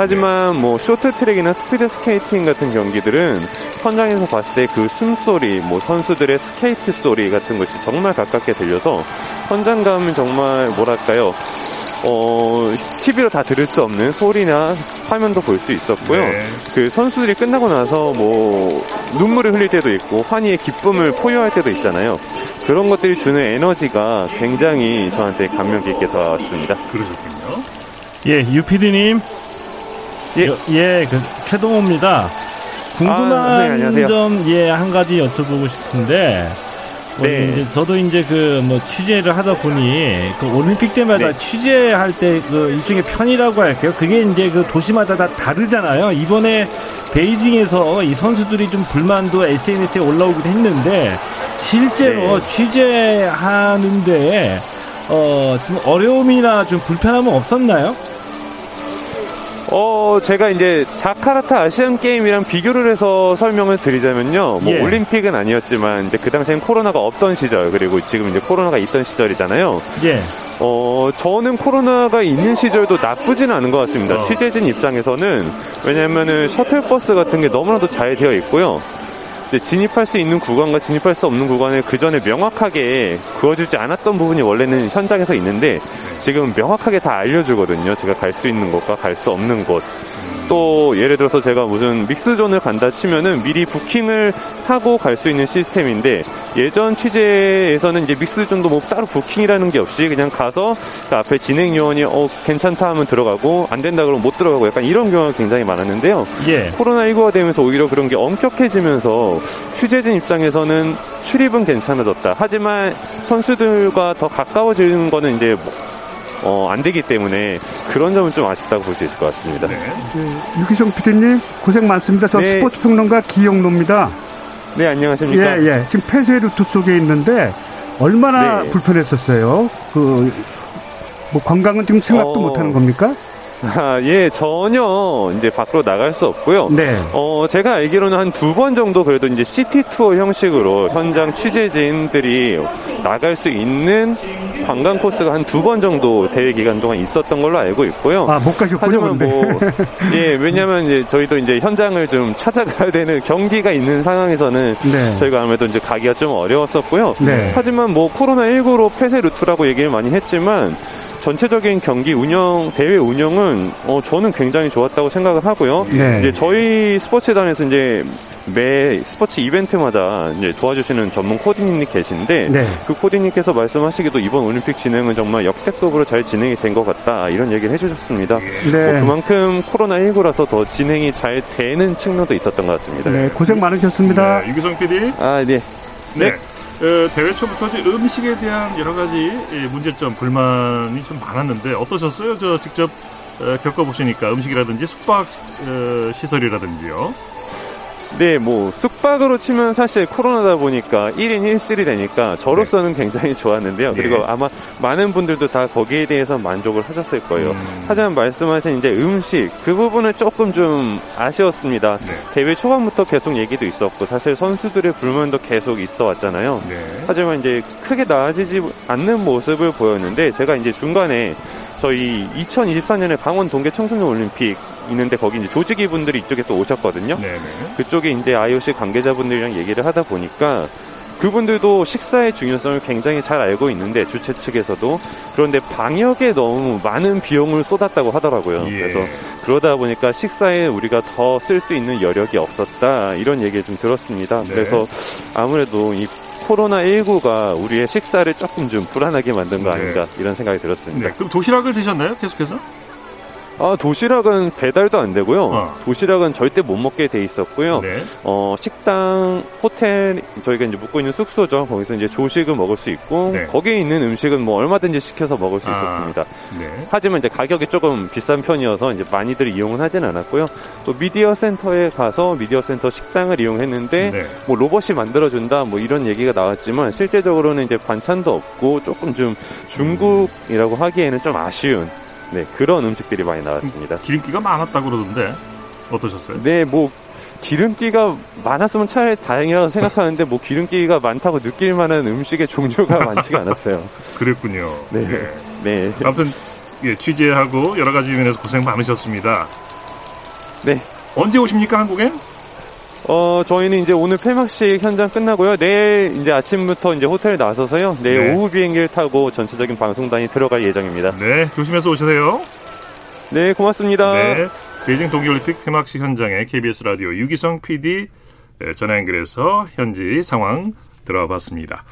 하지만 뭐 쇼트트랙이나 스피드 스케이팅 같은 경기들은 현장에서 봤을 때 그 숨소리, 뭐 선수들의 스케이트 소리 같은 것이 정말 가깝게 들려서 현장감은 정말 뭐랄까요. 어, TV로 다 들을 수 없는 소리나 화면도 볼 수 있었고요. 네. 그 선수들이 끝나고 나서 뭐 눈물을 흘릴 때도 있고 환희의 기쁨을 포효할 때도 있잖아요. 그런 것들이 주는 에너지가 굉장히 저한테 감명 깊게 다가왔습니다. 그러셨군요. 예, 유피디님. 예, 예, 그 최동호입니다. 궁금한 아, 안녕하세요. 점, 예, 한 가지 여쭤보고 싶은데, 어, 네. 이제 저도 이제 그 뭐 취재를 하다 보니 그 올림픽 때마다 네. 취재할 때 그 일종의 편이라고 할게요. 그게 이제 그 도시마다 다 다르잖아요. 이번에 베이징에서 이 선수들이 좀 불만도 SNS에 올라오기도 했는데 실제로 네. 취재하는데 어, 좀 어려움이나 좀 불편함은 없었나요? 어, 제가 이제 자카르타 아시안 게임이랑 비교를 해서 설명을 드리자면요. 뭐 예. 올림픽은 아니었지만 이제 그 당시엔 코로나가 없던 시절 그리고 지금 이제 코로나가 있던 시절이잖아요. 예. 어, 저는 코로나가 있는 시절도 나쁘지는 않은 것 같습니다. 어. 취재진 입장에서는 왜냐하면은 셔틀버스 같은 게 너무나도 잘 되어 있고요. 이제 진입할 수 있는 구간과 진입할 수 없는 구간을 그 전에 명확하게 그어주지 않았던 부분이 원래는 현장에서 있는데 지금 명확하게 다 알려주거든요. 제가 갈 수 있는 곳과 갈 수 없는 곳. 또 예를 들어서 제가 무슨 믹스존을 간다 치면은 미리 부킹을 하고 갈 수 있는 시스템인데 예전 취재에서는 이제 믹스존도 뭐 따로 부킹이라는 게 없이 그냥 가서 그 앞에 진행 요원이 어 괜찮다 하면 들어가고 안 된다 그러면 못 들어가고 약간 이런 경우가 굉장히 많았는데요. 예. 코로나19가 되면서 오히려 그런 게 엄격해지면서 취재진 입장에서는 출입은 괜찮아졌다. 하지만 선수들과 더 가까워지는 거는 이제 뭐, 어, 안 되기 때문에 그런 점은 좀 아쉽다고 볼 수 있을 것 같습니다. 유기성 PD님 고생 많습니다. 저 네. 스포츠 평론가 기영로입니다. 네, 안녕하십니까? 예, 예. 지금 폐쇄 루트 속에 있는데 얼마나 네. 불편했었어요? 그, 뭐 관광은 지금 생각도 어. 못 하는 겁니까? 아, 예, 전혀 이제 밖으로 나갈 수 없고요. 네. 어, 제가 알기로는 한 두 번 정도 그래도 이제 시티 투어 형식으로 현장 취재진들이 나갈 수 있는 관광 코스가 한 두 번 정도 대회 기간 동안 있었던 걸로 알고 있고요. 아, 못 가셨군요, 하지만. 뭐, 예, 왜냐면 이제 저희도 이제 현장을 좀 찾아가야 되는 경기가 있는 상황에서는 네. 저희가 아무래도 이제 가기가 좀 어려웠었고요. 네. 하지만 뭐 코로나19로 폐쇄 루트라고 얘기를 많이 했지만 전체적인 경기 운영, 대회 운영은 어, 저는 굉장히 좋았다고 생각을 하고요. 네. 이제 저희 스포츠단에서 이제 매 스포츠 이벤트마다 이제 도와주시는 전문 코디님이 계신데 네. 그 코디님께서 말씀하시기도 이번 올림픽 진행은 정말 역대급으로 잘 진행이 된 것 같다 이런 얘기를 해주셨습니다. 네. 뭐 그만큼 코로나 19라서 더 진행이 잘 되는 측면도 있었던 것 같습니다. 네, 고생 많으셨습니다. 네, 유기성 PD. 아, 네. 네. 어, 대회 초부터 음식에 대한 여러 가지 예, 문제점, 불만이 좀 많았는데 어떠셨어요? 저 직접 어, 겪어보시니까 음식이라든지 숙박 어, 시설이라든지요. 네, 뭐 숙박으로 치면 사실 코로나다 보니까 1인 1실이 되니까 저로서는 굉장히 좋았는데요. 그리고 네. 아마 많은 분들도 다 거기에 대해서 만족을 하셨을 거예요. 음. 하지만 말씀하신 이제 음식 그 부분은 조금 좀 아쉬웠습니다. 네. 대회 초반부터 계속 얘기도 있었고 사실 선수들의 불만도 계속 있어 왔잖아요. 네. 하지만 이제 크게 나아지지 않는 모습을 보였는데 제가 이제 중간에 저희 2024년에 강원 동계 청소년 올림픽 있는데 거기 이제 조직위 분들이 이쪽에 또 오셨거든요. 네네. 그쪽에 이제 IOC 관계자분들이랑 얘기를 하다 보니까 그분들도 식사의 중요성을 굉장히 잘 알고 있는데 주최 측에서도 그런데 방역에 너무 많은 비용을 쏟았다고 하더라고요. 예. 그래서 그러다 보니까 식사에 우리가 더 쓸 수 있는 여력이 없었다 이런 얘기를 좀 들었습니다. 네. 그래서 아무래도 이 코로나19가 우리의 식사를 조금 좀 불안하게 만든 거 네. 아닌가 이런 생각이 들었습니다. 네. 그럼 도시락을 드셨나요? 계속해서? 아, 도시락은 배달도 안 되고요. 어. 도시락은 절대 못 먹게 돼 있었고요. 네. 어, 식당, 호텔, 저희가 이제 묵고 있는 숙소죠. 거기서 이제 조식을 먹을 수 있고, 네. 거기에 있는 음식은 뭐 얼마든지 시켜서 먹을 수 아. 있었습니다. 네. 하지만 이제 가격이 조금 비싼 편이어서 이제 많이들 이용은 하진 않았고요. 또 미디어 센터에 가서 미디어 센터 식당을 이용했는데, 네. 뭐 로봇이 만들어준다 뭐 이런 얘기가 나왔지만 실제적으로는 이제 반찬도 없고 조금 좀 중국이라고 하기에는 좀 아쉬운 네 그런 음식들이 많이 나왔습니다. 기름기가 많았다고 그러던데 어떠셨어요? 네, 뭐 기름기가 많았으면 차라리 다행이라고 생각하는데 뭐 기름기가 많다고 느낄 만한 음식의 종류가 많지가 않았어요. 그랬군요. 네. 네. 아무튼 예, 취재하고 여러 가지 면에서 고생 많으셨습니다. 네. 언제 오십니까 한국에? 어, 저희는 이제 오늘 폐막식 현장 끝나고요. 내일 이제 아침부터 이제 호텔 나서서요. 내일 네. 오후 비행기를 타고 전체적인 방송단이 들어갈 예정입니다. 네, 조심해서 오시세요. 네, 고맙습니다. 네, 베이징 동계올림픽 폐막식 현장에 KBS 라디오 유기성 PD 예, 전화 연결해서 현지 상황 들어봤습니다.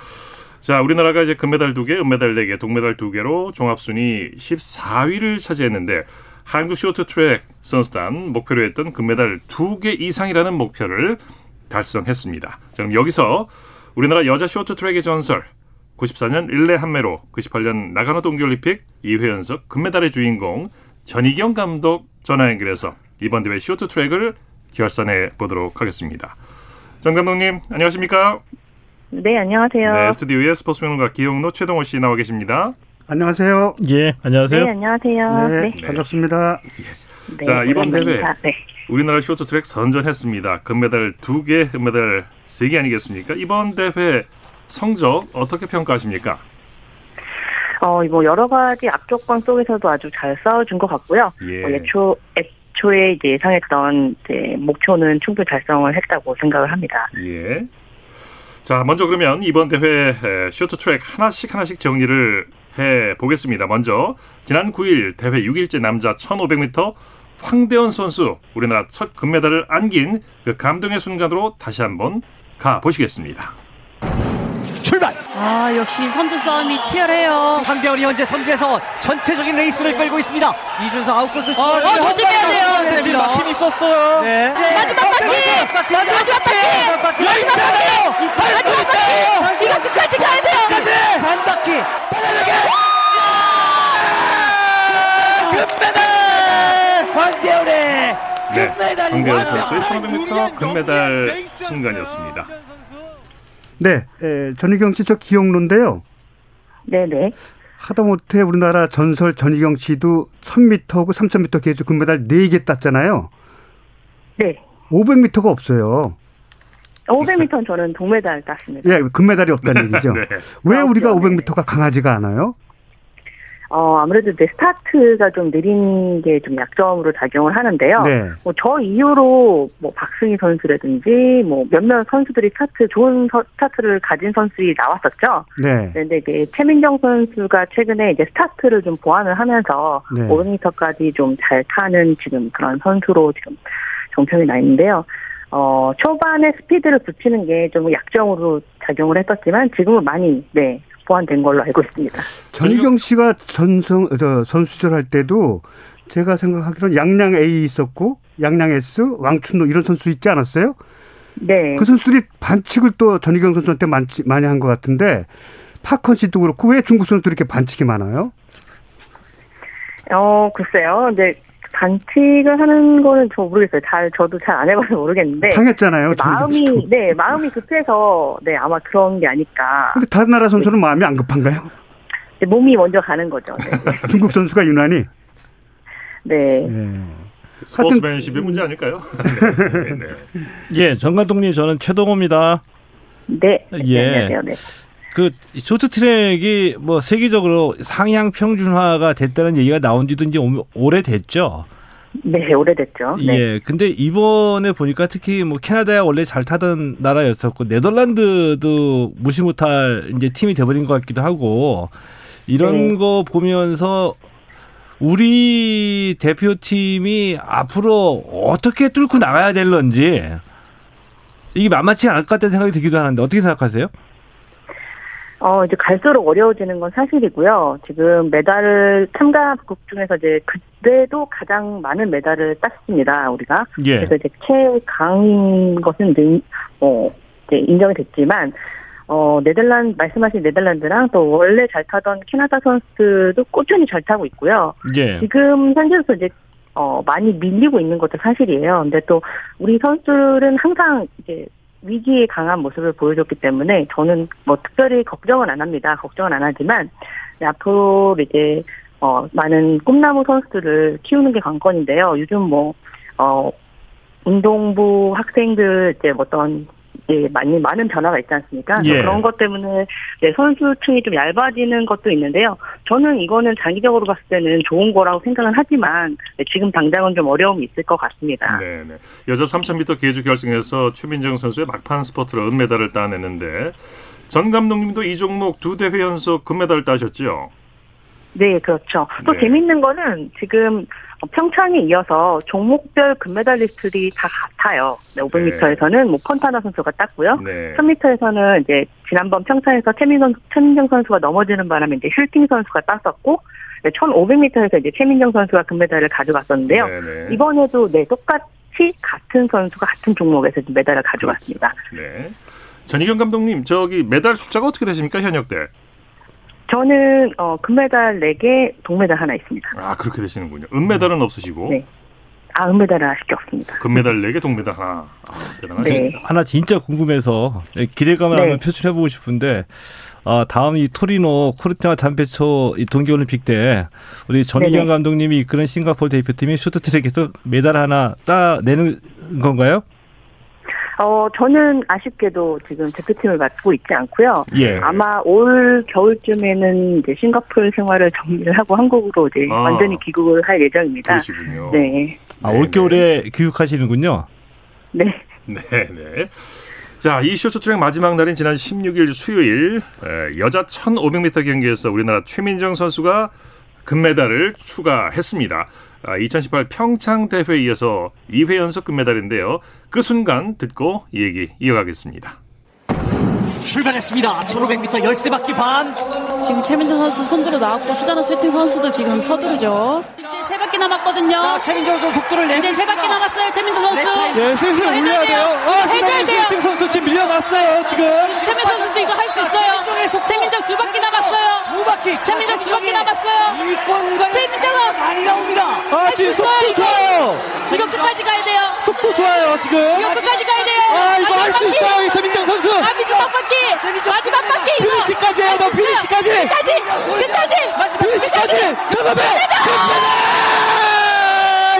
자, 우리나라가 이제 금메달 2개, 은메달 4개, 동메달 2개로 종합순위 14위를 차지했는데 한국 쇼트트랙 선수단 목표로 했던 금메달 2개 이상이라는 목표를 달성했습니다. 자, 그럼 여기서 우리나라 여자 쇼트트랙의 전설 94년 릴레 한매로 98년 나가노 동계올림픽 2회 연속 금메달의 주인공 전희경 감독 전화 연결해서 이번 대회 쇼트트랙을 결산해 보도록 하겠습니다. 전 감독님 안녕하십니까? 네, 안녕하세요. 네, 스튜디오에 스포츠 평론가 기영노 최동호 씨 나와 계십니다. 안녕하세요. 예, 안녕하세요. 네, 안녕하세요. 네, 네. 반갑습니다. 네, 자, 이번 대회. 네. 우리나라 쇼트트랙 선전했습니다. 금메달 2개, 은메달 3개 아니겠습니까? 이번 대회 성적 어떻게 평가하십니까? 어, 뭐 여러 가지 악조건 속에서도 아주 잘 싸워준 것 같고요. 예. 어, 애초 애초에 이제 예상했던 이제 목표는 충분히 달성을 했다고 생각을 합니다. 예. 자, 먼저 그러면 이번 대회 에, 쇼트트랙 하나씩 하나씩 정리를 해 보겠습니다. 먼저 지난 9일 대회 6일째 남자 1500m 황대원 선수 우리나라 첫 금메달을 안긴 그 감동의 순간으로 다시 한번 가 보시겠습니다. 출발! 아, 역시 선두 싸움이 치열해요. 황대원이 현재 선두에서 전체적인 레이스를 끌고 있습니다. 이준서 아웃코스 어, 조심해야 돼요. 지금 막힘 있었어요. 네. 마지막 바퀴! 마지막 바퀴! 마지막 바퀴! 마지막 바퀴! 이거! 끝까지! 반 바퀴! 금메달! 황대원의 네, 나옵니다. 선수의 1500m 금메달 순간이었습니다. 네, 에, 전희경 씨 저 기억론인데요. 네네. 하다못해 우리나라 전설 전희경 씨도 1000m하고 3000m 계주 금메달 4개 땄잖아요. 네. 500m가 없어요. 500m는 저는 동메달 땄습니다. 예, 금메달이 없다는 얘기죠. 네. 왜 우리가 그렇죠. 500m가 강하지가 않아요? 어, 아무래도 이제 스타트가 좀 느린 게 좀 약점으로 작용을 하는데요. 네. 뭐 저 이후로 뭐 박승희 선수라든지 뭐 몇몇 선수들이 스타트 좋은 서- 스타트를 가진 선수들이 나왔었죠. 네. 그런데 이제 최민정 선수가 최근에 이제 스타트를 좀 보완을 하면서 네. 500m까지 좀 잘 타는 지금 그런 선수로 지금 정평이 나 있는데요. 어, 초반에 스피드를 붙이는 게 좀 약점으로 작용을 했었지만 지금은 많이 네 보완된 걸로 알고 있습니다. 전희경 씨가 전성 저 선수 시절 할 때도 제가 생각하기로는 양양 A 있었고 양양 S, 왕춘노 이런 선수 있지 않았어요? 네. 그 선수들이 반칙을 또 전희경 선수한테 많이, 많이 한 것 같은데 파컨 씨도 그렇고 왜 중국 선수들이 이렇게 반칙이 많아요? 어, 글쎄요. 근데 반칙을 하는 거는 저 모르겠어요. 잘 저도 잘 안 해봐서 모르겠는데 당했잖아요. 마음이. 네 마음이 급해서 네 아마 그런 게 아닐까. 근데 다른 나라 선수는 마음이 안 급한가요? 네, 몸이 먼저 가는 거죠. 네. 중국 선수가 유난히 네. 스포츠맨십의 문제 아닐까요? 네, 네. 예, 정 감독님 저는 최동호입니다. 네. 예. 안녕하세요. 네. 그 쇼트트랙이 뭐 세계적으로 상향 평준화가 됐다는 얘기가 나온 지도 이제 오- 오래됐죠. 네, 오래됐죠. 네. 예. 근데 이번에 보니까 특히 뭐 캐나다야 원래 잘 타던 나라였었고 네덜란드도 무시 못할 이제 팀이 돼버린 것 같기도 하고 이런 네. 거 보면서 우리 대표팀이 앞으로 어떻게 뚫고 나가야 될런지 이게 만만치 않을 것 같다는 생각이 들기도 하는데 어떻게 생각하세요? 어, 이제 갈수록 어려워지는 건 사실이고요. 지금 메달 참가국 중에서 이제 그때도 가장 많은 메달을 땄습니다, 우리가. 예. 그래서 이제 최강인 것은 이제, 인- 어, 이제 인정이 됐지만, 어, 네덜란드, 말씀하신 네덜란드랑 또 원래 잘 타던 캐나다 선수들도 꾸준히 잘 타고 있고요. 예. 지금 현재로서 이제 어 많이 밀리고 있는 것도 사실이에요. 근데 또 우리 선수들은 항상 이제 위기에 강한 모습을 보여줬기 때문에 저는 뭐 특별히 걱정은 안 합니다. 걱정은 안 하지만 네, 앞으로 이제 어 많은 꿈나무 선수들을 키우는 게 관건인데요. 요즘 뭐 어 운동부 학생들 이제 어떤 예, 많이 많은 변화가 있지 않습니까? 예. 그런 것 때문에 네, 선수층이 좀 얇아지는 것도 있는데요. 저는 이거는 장기적으로 봤을 때는 좋은 거라고 생각은 하지만 네, 지금 당장은 좀 어려움이 있을 것 같습니다. 네, 네. 여자 3000m 계주 결승에서 최민정 선수의 막판 스포트로 은메달을 따내는데 전 감독님도 이 종목 두 대회 연속 금메달을 따셨죠. 네, 그렇죠. 또 네. 재밌는 거는 지금 평창에 이어서 종목별 금메달리스트들이 다 같아요. 네, 500m에서는 뭐 폰타나 선수가 땄고요. 네. 1000m에서는 이제 지난번 평창에서 최민정, 최민정 선수가 넘어지는 바람에 이제 힐팅 선수가 땄었고, 네, 1500m에서 이제 최민정 선수가 금메달을 가져갔었는데요. 네. 이번에도 네, 똑같이 같은 선수가 같은 종목에서 메달을 가져갔습니다. 네. 전희경 감독님, 저기 메달 숫자가 어떻게 되십니까 현역 때? 저는 어, 금메달 4개, 동메달 하나 있습니다. 아 그렇게 되시는군요. 은메달은 없으시고 네. 아, 은메달은 아쉽게 없습니다. 금메달 4개, 동메달 하나. 아, 대단하시네. 네. 하나 진짜 궁금해서 기대감을 네. 한번 표출해보고 싶은데 아, 다음 이 토리노 코르티나 단페초 이 동계올림픽 때 우리 전희경 네네. 감독님이 이끄는 싱가포르 대표팀이 쇼트트랙에서 메달 하나 따내는 건가요? 어, 저는 아쉽게도 지금 대표팀을 맡고 있지 않고요. 예. 아마 올 겨울쯤에는 이제 싱가포르 생활을 정리를 하고 한국으로 이제 아. 완전히 귀국을 할 예정입니다. 그러시군요. 네. 아, 올 겨울에 귀국하시는군요. 네. 네, 네. 자, 이 쇼트트랙 마지막 날인 지난 16일 수요일 에, 여자 1500m 경기에서 우리나라 최민정 선수가 금메달을 추가했습니다. 아, 2018 평창 대회에 이어서 2회 연속 금메달인데요. 그 순간 듣고 이 얘기 이어가겠습니다. 출발했습니다. 1500m 열세 바퀴 반. 지금 최민정 선수 손들어 나왔고 수자나 스위팅 선수도 지금 서두르죠. 이제 세 바퀴 남았거든요. 자, 최민정 선수 속도를 내고 이제 세 바퀴. 남았어요. 최민정 선수. 예, 슬슬 올려야 돼요. 아, 해줘야 돼요. 슐팅 선수 지금 밀려났어요, 지금. 최민정 선수도 이거 할 수 있어요. 최민정 두 바퀴 남았어요. 두 바퀴. 최민정 두 바퀴 남았어요. 최민정은 많이 나옵니다. 아, 지금 있어요, 속도. 좋아요. 이거 끝까지 가야 돼요. 속도 좋아요, 지금. 이거 끝까지 가야 돼요. 아, 이거 할 수 있어요, 최민정 선수. 아, 마지막 바퀴. 마지막 바퀴. 피니시까지 해요, 너. 피니시까지. 끝까지. 끝까지. 피니시까지. 천사배. 금메달!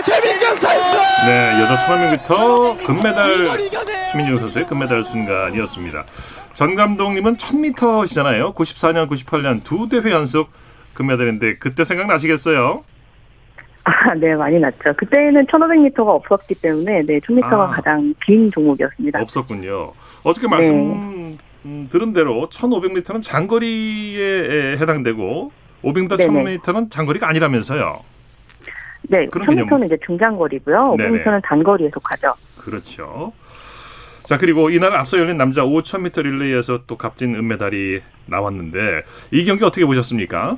최민정 선수. 네, 여자 1500m 금메달 최민정 선수의 금메달 순간이었습니다. 전 감독님은 1000m시잖아요. 94년, 98년 두 대회 연속 금메달인데 그때 생각나시겠어요? 아, 네, 많이 났죠. 그때는 1500m가 없었기 때문에 네, 1000m가 아. 가장 긴 종목이었습니다. 없었군요. 어저께 말씀 음, 들은 대로 1500m는 장거리에 해당되고 500m, 네네. 1000m는 장거리가 아니라면서요. 네, 그런 1000m는 이제 중장거리고요. 네네. 500m는 단거리에 속하죠. 그렇죠. 자 그리고 이날 앞서 열린 남자 5,000m 릴레이에서 또 값진 은메달이 나왔는데 이 경기 어떻게 보셨습니까?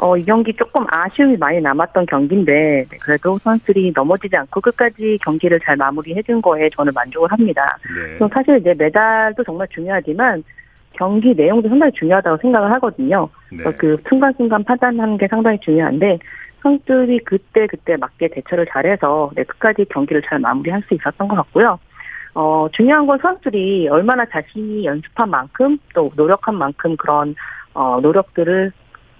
어, 이 경기 조금 아쉬움이 많이 남았던 경기인데 네, 그래도 선수들이 넘어지지 않고 끝까지 경기를 잘 마무리해준 거에 저는 만족을 합니다. 네. 또 사실 이제 메달도 정말 중요하지만 경기 내용도 상당히 중요하다고 생각을 하거든요. 네. 그 순간순간 판단하는 게 상당히 중요한데 선수들이 그때 그때 맞게 대처를 잘해서 네, 끝까지 경기를 잘 마무리할 수 있었던 것 같고요. 어, 중요한 건 선수들이 얼마나 자신이 연습한 만큼 또 노력한 만큼 그런 어, 노력들을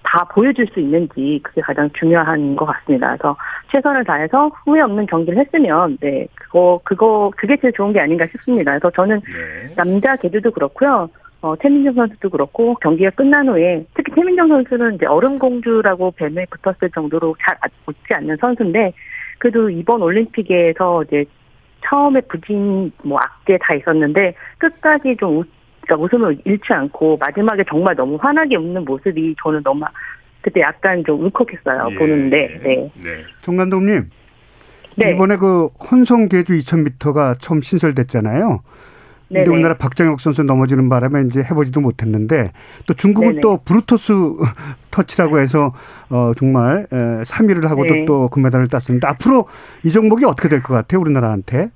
다 보여줄 수 있는지 그게 가장 중요한 것 같습니다. 그래서 최선을 다해서 후회 없는 경기를 했으면 네 그거 그거 그게 제일 좋은 게 아닌가 싶습니다. 그래서 저는 남자 개주도 그렇고요. 어, 태민정 선수도 그렇고 경기가 끝난 후에 특히 태민정 선수는 이제 얼음 공주라고 뱀에 붙었을 정도로 잘 웃지 않는 선수인데 그래도 이번 올림픽에서 이제 처음에 부진 뭐 악재 다 있었는데 끝까지 좀 웃, 그러니까 웃음을 잃지 않고 마지막에 정말 너무 환하게 웃는 모습이 저는 너무 그때 약간 좀 울컥했어요 예. 보는데 네. 정 감독님. 네. 이번에 그 혼성 계주 2000m가 처음 신설됐잖아요. 근데 네네. 우리나라 박정혁 선수 넘어지는 바람에 이제 해보지도 못했는데 또 중국은 네네. 또 브루토스 터치라고 해서 어 정말 에, 3위를 하고도 네. 또 금메달을 땄습니다. 앞으로 이 종목이 어떻게 될 것 같아요, 우리나라한테?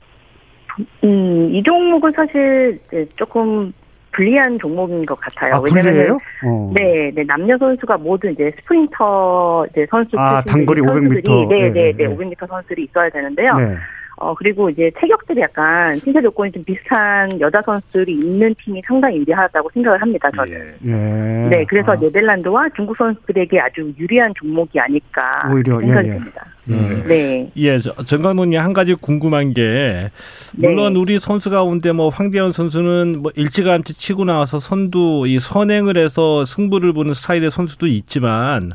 음, 이 종목은 사실 조금 불리한 종목인 것 같아요. 아, 불리해요? 어. 네, 네, 남녀 선수가 모두 이제 스프린터 이제 선수 아, 단거리 500m. 선수들이, 네, 네, 예, 네, 예. 500m 선수들이 있어야 되는데요. 네. 어, 그리고 이제 체격들이 약간 신체 조건이 좀 비슷한 여자 선수들이 있는 팀이 상당히 유리하다고 생각을 합니다, 저는. 예. 네, 그래서 아, 네덜란드와 중국 선수들에게 아주 유리한 종목이 아닐까 오히려, 생각이 예, 예. 듭니다. 예. 네. 예, 저- 정 감독님 한 가지 궁금한 게 물론 네. 우리 선수 가운데 뭐 황대현 선수는 뭐 일찌감치 치고 나와서 선두 이 선행을 해서 승부를 보는 스타일의 선수도 있지만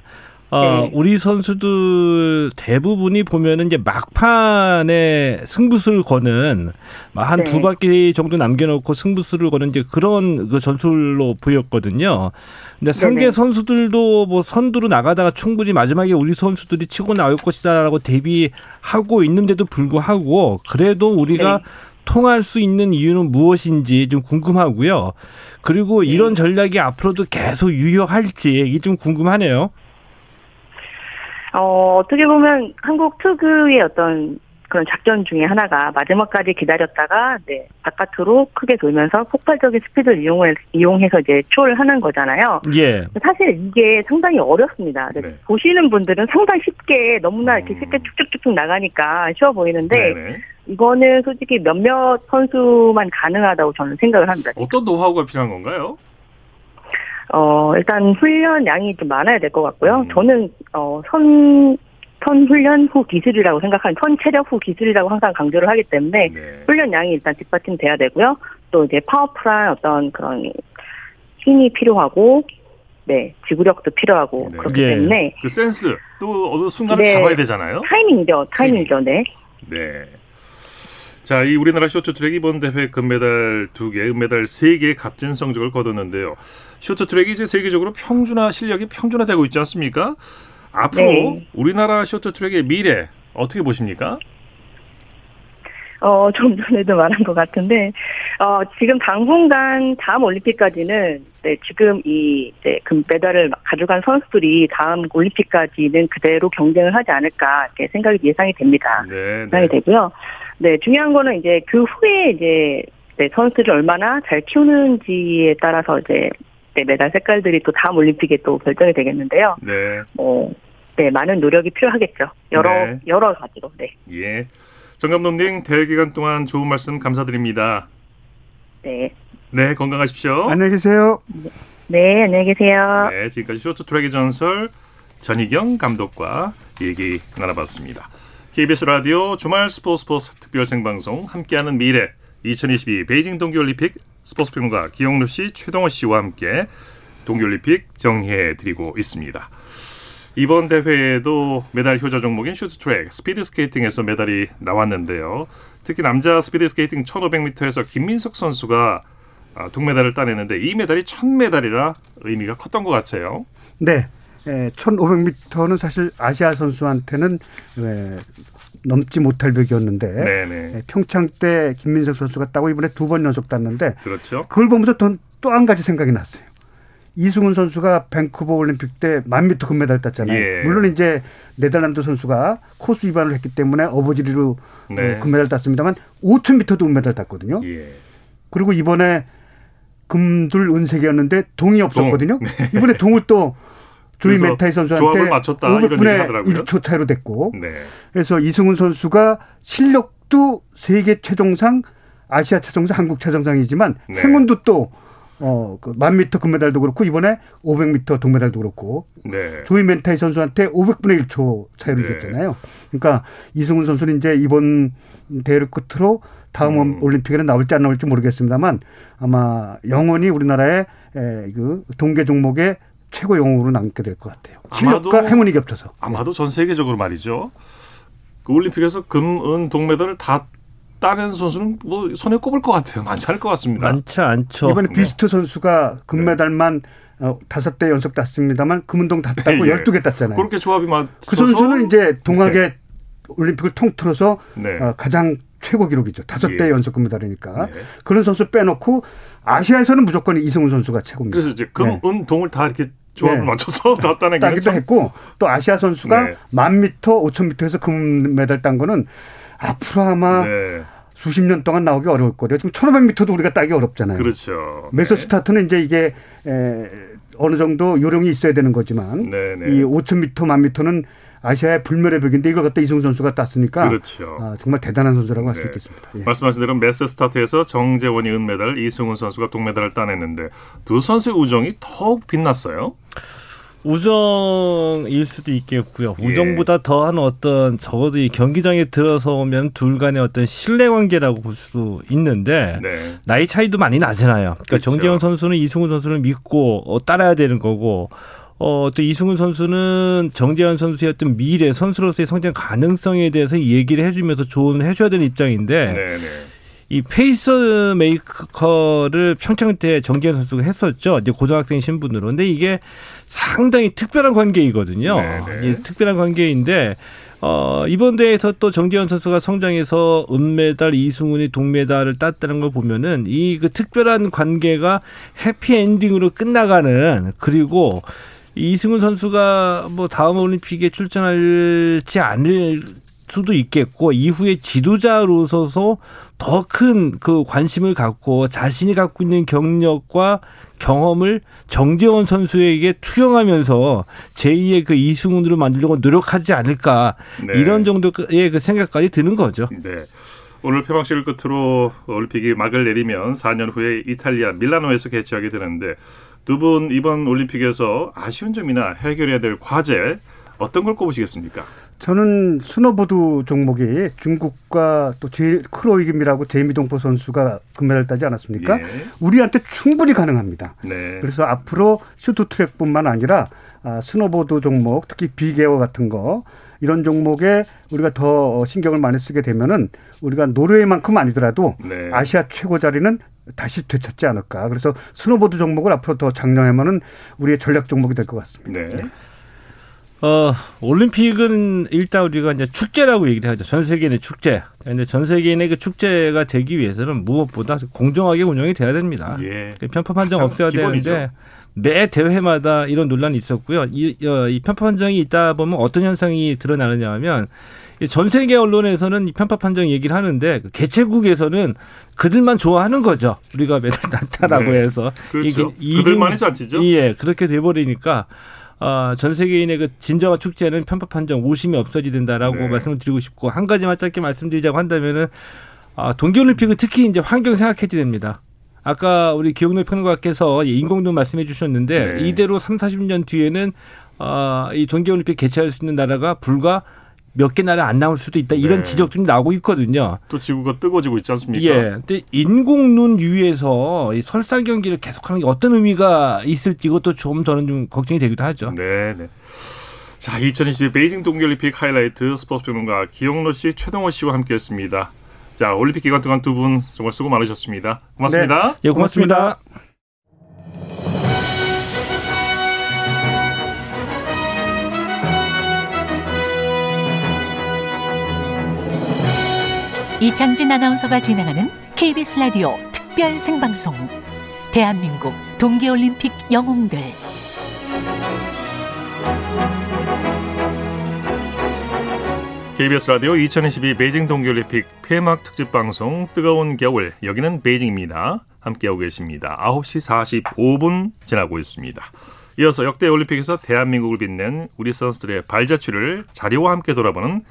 어, 네. 우리 선수들 대부분이 보면은 이제 막판에 승부수를 거는 한두 네. 바퀴 정도 남겨놓고 승부수를 거는 이제 그런 그 전술로 보였거든요. 근데 상대 네네. 선수들도 뭐 선두로 나가다가 충분히 마지막에 우리 선수들이 치고 나올 것이다라고 대비하고 있는데도 불구하고 그래도 우리가 네. 통할 수 있는 이유는 무엇인지 좀 궁금하고요. 그리고 네. 이런 전략이 앞으로도 계속 유효할지 이게 좀 궁금하네요. 어, 어떻게 보면 한국 특유의 어떤 그런 작전 중에 하나가 마지막까지 기다렸다가 네, 바깥으로 크게 돌면서 폭발적인 스피드를 이용해, 이용해서 이제 추월을 하는 거잖아요. 예. 사실 이게 상당히 어렵습니다. 근데 보시는 분들은 상당히 쉽게 너무나 이렇게 쉽게 쭉쭉쭉쭉 나가니까 쉬워 보이는데 네네. 이거는 솔직히 몇몇 선수만 가능하다고 저는 생각을 합니다. 어떤 노하우가 필요한 건가요? 어, 일단 훈련 양이 좀 많아야 될 것 같고요. 저는, 어, 선, 선 훈련 후 기술이라고 생각하는, 선 체력 후 기술이라고 항상 강조를 하기 때문에, 훈련 양이 일단 뒷받침돼야 되고요. 또 이제 파워풀한 어떤 그런 힘이 필요하고, 네, 지구력도 필요하고, 그렇기 예. 때문에, 그 센스 또 어느 순간을 네. 잡아야 되잖아요. 타이밍이죠, 타이밍이죠, 네. 네. 자, 이 우리나라 쇼트트랙 이번 대회 금메달 2개, 은메달 3개의 값진 성적을 거뒀는데요. 쇼트트랙이 이제 세계적으로 평준화 실력이 평준화되고 있지 않습니까? 앞으로 네. 우리나라 쇼트트랙의 미래 어떻게 보십니까? 어, 좀 전에도 말한 것 같은데, 어, 지금 당분간 다음 올림픽까지는, 네, 지금 이, 네, 금메달을 가져간 선수들이 다음 올림픽까지는 그대로 경쟁을 하지 않을까, 이렇게 생각이 예상이 됩니다. 네, 예상이 되고요. 네, 중요한 거는 이제 그 후에 이제, 네, 선수를 얼마나 잘 키우는지에 따라서 이제, 네, 메달 색깔들이 또 다음 올림픽에 또 결정이 되겠는데요. 네. 뭐, 네, 많은 노력이 필요하겠죠. 여러, 네. 여러 가지로, 네. 예. 정 감독님 대회 기간 동안 좋은 말씀 감사드립니다. 네. 네, 건강하십시오. 안녕히 계세요. 네, 안녕히 계세요. 네, 지금까지 쇼트 트랙의 전설 전희경 감독과 얘기 나눠봤습니다. KBS 라디오 주말 스포츠 스포츠 특별 생방송 함께하는 미래 2022 베이징 동계올림픽 스포츠 평론가 기영노 씨, 최동호 씨와 함께 동계올림픽 정리해 드리고 있습니다. 이번 대회에도 메달 효자 종목인 쇼트트랙, 스피드 스케이팅에서 메달이 나왔는데요. 특히 남자 스피드 스케이팅 1500m에서 김민석 선수가 아, 동메달을 따냈는데 이 메달이 첫 메달이라 의미가 컸던 것 같아요. 네. 에, 1500m는 사실 아시아 선수한테는 에, 넘지 못할 벽이었는데 네네. 에, 평창 때 김민석 선수가 따고 이번에 두 번 연속 땄는데 그렇죠. 그걸 보면서 또 한 가지 생각이 났어요. 이승훈 선수가 밴쿠버 올림픽 때 만 미터 금메달 땄잖아요. 예. 물론 이제 네덜란드 선수가 코스 위반을 했기 때문에 어버지리로 네. 어, 금메달 땄습니다만 5천 미터도 금메달 땄거든요. 예. 그리고 이번에 금둘 은색이었는데 동이 없었거든요. 동. 네. 이번에 동을 또 조이 메타이 선수한테 조합을 맞췄다, 이런 얘기 500분의 하더라고요. 1초 차이로 됐고 네. 그래서 이승훈 선수가 실력도 세계 최종상 아시아 최종상 한국 최종상이지만 네. 행운도 또 어, 그 만 미터 금메달도 그렇고 이번에 500m 동메달도 그렇고 네. 조이 멘타이 선수한테 500분의 1초 차이로 네. 이겼잖아요. 그러니까 이승훈 선수는 이제 이번 대회를 끝으로 다음 음. 올림픽에는 나올지 안 나올지 모르겠습니다만 아마 영원히 우리나라의 에, 그 동계 종목의 최고 영웅으로 남게 될 것 같아요. 실력과 아마도- 행운이 겹쳐서. 아마도 전 세계적으로 말이죠. 그 올림픽에서 금, 은, 동메달을 다 따는 선수는 뭐 손에 꼽을 것 같아요. 많지 않을 것 같습니다. 많지 않죠. 이번에 네. 비스트 선수가 금메달만 어, 다섯 대 연속 땄습니다만 금운동 다 따고 예. 열두 개 땄잖아요. 그렇게 조합이 맞. 그 선수는 이제 동학의 올림픽을 통틀어서 네. 어, 가장 최고 기록이죠. 다섯 대 예. 연속 금메달이니까 네. 그런 선수 빼놓고 아시아에서는 무조건 이승훈 선수가 최고입니다. 그래서 이제 금, 네. 은, 동을 다 이렇게 조합을 네. 맞춰서 다 따내기는 따기도 참 했고 또 아시아 선수가 네. 만 미터, 오천 미터에서 금메달 딴 거는 앞으로 아마 네. 수십 년 동안 나오기 어려울 거예요. 지금 천오백 미터도 우리가 따기 어렵잖아요. 그렇죠. 메소 네. 스타트는 이제 이게 에, 어느 정도 요령이 있어야 되는 거지만 네, 네. 이 5,000m, 만 미터는 아시아의 불멸의 벽인데 이걸 갖다 이승훈 선수가 땄으니까 그렇죠. 아, 정말 대단한 선수라고 할수 네. 있겠습니다. 예. 말씀하신 대로 메스 스타트에서 정재원이 은메달, 이승훈 선수가 동메달을 따냈는데 두 선수의 우정이 더욱 빛났어요. 우정일 수도 있겠고요. 예. 우정보다 더한 어떤 적어도 이 경기장에 들어서 오면 둘 간의 어떤 신뢰 관계라고 볼수 있는데 네. 나이 차이도 많이 나잖아요. 그러니까 그렇죠. 정재원 선수는 이승훈 선수를 믿고 어, 따라야 되는 거고 어, 또 이승훈 선수는 정재원 선수의 어떤 미래 선수로서의 성장 가능성에 대해서 얘기를 해주면서 조언을 해줘야 되는 입장인데 네, 네. 이 페이스 메이커를 평창 때 정재원 선수가 했었죠. 이제 고등학생 신분으로. 근데 이게 상당히 특별한 관계이거든요. 네네. 이 특별한 관계인데 어, 이번 대회에서 또 정재원 선수가 성장해서 은메달, 이승훈이 동메달을 땄다는 걸 보면은 이 그 특별한 관계가 해피엔딩으로 끝나가는 그리고 이승훈 선수가 뭐 다음 올림픽에 출전할지 않을 수도 있겠고 이후에 지도자로서서 더 큰 그 관심을 갖고 자신이 갖고 있는 경력과 경험을 정재원 선수에게 투영하면서 제2의 그 이승훈으로 만들려고 노력하지 않을까 네. 이런 정도의 그 생각까지 드는 거죠. 네. 오늘 폐막식을 끝으로 올림픽이 막을 내리면 4년 후에 이탈리아 밀라노에서 개최하게 되는데 두 분 이번 올림픽에서 아쉬운 점이나 해결해야 될 과제 어떤 걸 꼽으시겠습니까? 저는 스노보드 종목이 중국과 또 제, 클로이 김이라고 재미동포 선수가 금메달 따지 않았습니까? 예. 우리한테 충분히 가능합니다. 네. 그래서 앞으로 쇼트트랙뿐만 아니라 아, 스노보드 종목, 특히 빅에어 같은 거 이런 종목에 우리가 더 신경을 많이 쓰게 되면은 우리가 노르웨이만큼 아니더라도 네. 아시아 최고 자리는 다시 되찾지 않을까. 그래서 스노보드 종목을 앞으로 더 장려하면은 우리의 전략 종목이 될 것 같습니다. 네. 어, 올림픽은 일단 우리가 이제 축제라고 얘기를 하죠. 전 세계인의 축제. 근데 전 세계인의 그 축제가 되기 위해서는 무엇보다 공정하게 운영이 돼야 됩니다. 예. 그 편파 판정 없어야 기본이죠. 되는데 매 대회마다 이런 논란이 있었고요. 이, 어, 이 편파 판정이 있다 보면 어떤 현상이 드러나느냐 하면 이 전 세계 언론에서는 이 편파 판정 얘기를 하는데 그 개최국에서는 그들만 좋아하는 거죠. 우리가 메달 땄다라고 네. 해서 그렇죠. 이게 그들만이 잔치죠. 예, 그렇게 돼버리니까 어, 전 세계인의 그 진정한 축제는 편파 판정 오심이 없어져야 된다라고 네. 말씀을 드리고 싶고 한 가지만 짧게 말씀드리자고 한다면은 아, 동계올림픽은 특히 이제 환경 생각해야 됩니다. 아까 우리 기억노 평론가께서 인공눈 말씀해 주셨는데 네. 이대로 3, 40년 뒤에는 아, 이 동계올림픽 개최할 수 있는 나라가 불과 몇 개 나라 안 나올 수도 있다 이런 네. 지적들이 나오고 있거든요. 또 지구가 뜨거워지고 있지 않습니까? 예. 근데 인공눈 위에서 이 설상 경기를 계속하는 게 어떤 의미가 있을지 이것도 좀 저는 좀 걱정이 되기도 하죠. 네, 네. 자, 2022 베이징 동계올림픽 하이라이트 스포츠 평론가 기영로 씨, 최동호 씨와 함께했습니다. 자, 올림픽 기간 동안 두 분 정말 수고 많으셨습니다. 고맙습니다. 예, 고맙습니다. 이창진 아나운서가 진행하는 KBS 라디오 특별 생방송 대한민국 동계올림픽 영웅들 KBS 라디오 2022 베이징 동계올림픽 폐막 특집 방송 뜨거운 겨울 여기는 베이징입니다. 함께하고 계십니다. 9시 45분 지나고 있습니다. 이어서 역대 올림픽에서 대한민국을 빛낸 우리 선수들의 발자취를 자료와 함께 돌아보는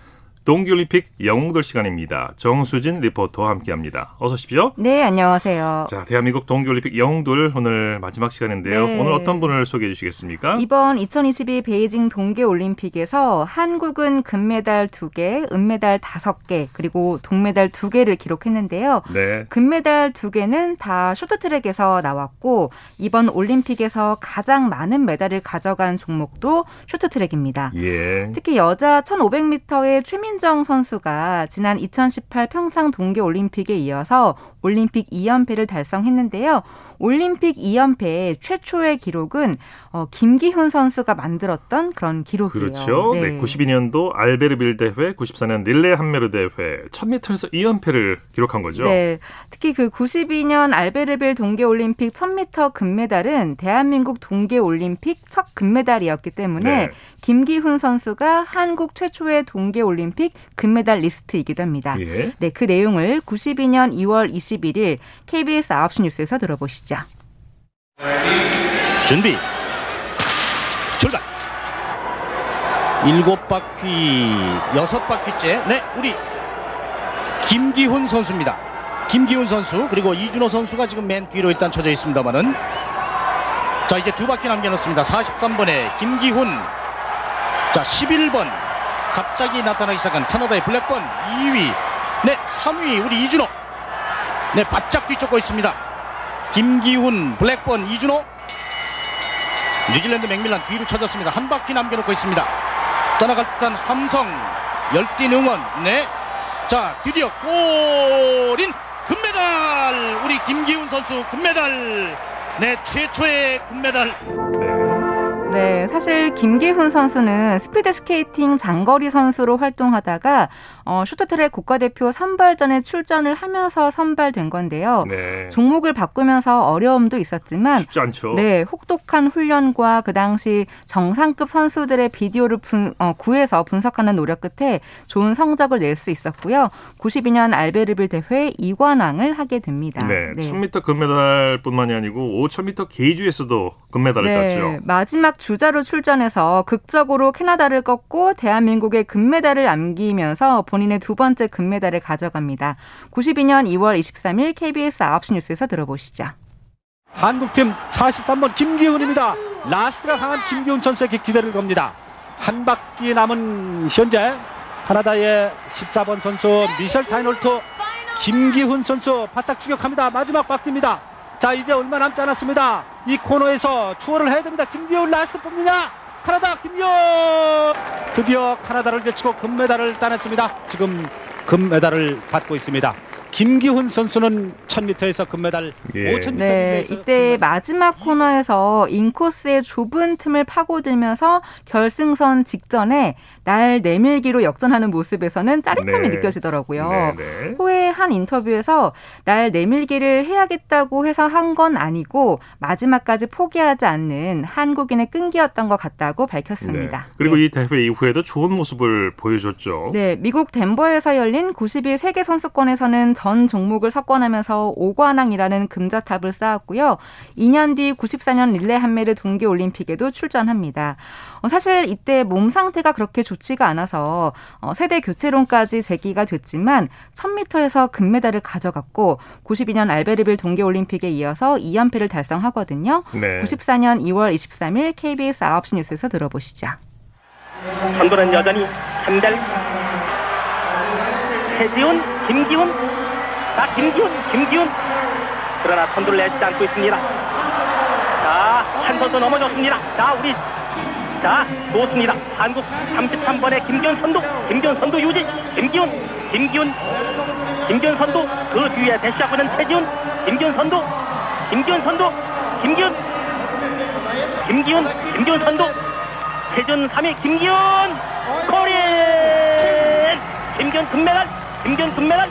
동계올림픽 영웅들 시간입니다. 정수진 리포터와 함께합니다. 어서 오십시오. 네, 안녕하세요. 자, 대한민국 동계올림픽 영웅들 오늘 마지막 시간인데요. 네. 오늘 어떤 분을 소개해 주시겠습니까? 이번 2022 베이징 동계올림픽에서 한국은 금메달 2개, 은메달 5개, 그리고 동메달 2개를 기록했는데요. 네. 금메달 2개는 다 쇼트트랙에서 나왔고 이번 올림픽에서 가장 많은 메달을 가져간 종목도 쇼트트랙입니다. 예. 특히 여자 1500m의 최민 정 선수가 지난 2018 평창 동계 올림픽에 이어서 올림픽 2연패를 달성했는데요. 올림픽 2연패 최초의 기록은 어, 김기훈 선수가 만들었던 그런 기록이에요. 그렇죠. 네. 92년도 알베르빌 대회, 94년 릴레 한메르 대회 1000m에서 2연패를 기록한 거죠. 네. 특히 그 92년 알베르빌 동계 올림픽 1000m 금메달은 대한민국 동계 올림픽 첫 금메달이었기 때문에 네. 김기훈 선수가 한국 최초의 동계 올림픽 금메달 리스트이기도 합니다. 예. 네, 그 내용을 92년 2월 21일 KBS 9시 뉴스에서 들어보시죠. 준비 출발 일곱 바퀴 여섯 바퀴째. 네 우리 김기훈 선수입니다. 김기훈 선수 그리고 이준호 선수가 지금 맨 뒤로 일단 쳐져 있습니다만은 자 이제 두 바퀴 남겨놓습니다. 43번에 김기훈. 자 11번. 갑자기 나타나기 시작한 카나다의 블랙번 2위. 네 3위 우리 이준호. 네 바짝 뒤쫓고 있습니다. 김기훈 블랙번 이준호. 뉴질랜드 맥밀란 뒤로 쳐졌습니다. 한 바퀴 남겨놓고 있습니다. 떠나갈 듯한 함성 열띤 응원. 네. 자 드디어 골인 금메달 우리 김기훈 선수 금메달 네 최초의 금메달. 네, 사실 김기훈 선수는 스피드 스케이팅 장거리 선수로 활동하다가 어, 쇼트트랙 국가대표 선발전에 출전을 하면서 선발된 건데요. 네. 종목을 바꾸면서 어려움도 있었지만 쉽지 않죠. 네, 혹독한 훈련과 그 당시 정상급 선수들의 비디오를 분- 어, 구해서 분석하는 노력 끝에 좋은 성적을 낼 수 있었고요. 92년 알베르빌 대회 2관왕을 하게 됩니다. 네. 1000m 금메달뿐만이 아니고 5000m 계주에서도 금메달을 땄죠. 마지막 주자로 출전해서 극적으로 캐나다를 꺾고 대한민국의 금메달을 남기면서 본인의 두 번째 금메달을 가져갑니다. 92년 2월 23일 KBS 9시 뉴스에서 들어보시죠. 한국팀 43번 김기훈입니다. 라스트를 향한 김기훈 선수에게 기대를 겁니다. 한 바퀴 남은 현재 카나다의 14번 선수 미셸 타이놀트 김기훈 선수 바짝 추격합니다. 마지막 바퀴입니다. 자 이제 얼마 남지 않았습니다. 이 코너에서 추월을 해야 됩니다. 김기훈 라스트 뽑느냐? 카나다 김기훈 드디어 카나다를 제치고 금메달을 따냈습니다. 지금 금메달을 받고 있습니다. 김기훈 선수는 1000m에서 금메달, 예. 5000m 네, 이때 마지막 코너에서 인코스의 좁은 틈을 파고들면서 결승선 직전에 날 내밀기로 역전하는 모습에서는 짜릿함이 네. 느껴지더라고요. 네, 네. 후에 한 인터뷰에서 날 내밀기를 해야겠다고 해서 한 건 아니고 마지막까지 포기하지 않는 한국인의 끈기였던 것 같다고 밝혔습니다. 네. 그리고 이 대회 이후에도 좋은 모습을 보여줬죠. 네, 미국 덴버에서 열린 91 세계 선수권에서는 전 종목을 석권하면서 5관왕이라는 금자탑을 쌓았고요. 2년 뒤 94년 릴레 한메르 동계 올림픽에도 출전합니다. 어, 사실 이때 몸 상태가 그렇게 좋지가 않아서 어, 세대 교체론까지 제기가 됐지만 1000m에서 금메달을 가져갔고 92년 알베르빌 동계 올림픽에 이어서 2연패를 달성하거든요. 네. 94년 2월 23일 KBS 9시 뉴스에서 들어보시죠. 선두는 여전히 한달 최지훈, 김기훈, 자 김기훈, 김기훈. 그러나 선두를 내지 않고 있습니다. 자, 한 선수 넘어졌습니다. 자, 우리 자, 좋습니다. 한국 33번의 김기훈 선두, 김기훈 선두 유지, 김기훈, 김기훈, 김기훈 선두, 그 뒤에 대시하고 있는 최지훈, 김기훈 선두, 김기훈 선두, 김기훈, 김기훈, 김기훈 선두, 최준 3위 김기훈, 코린, 김기훈 금메달, 김기훈 금메달.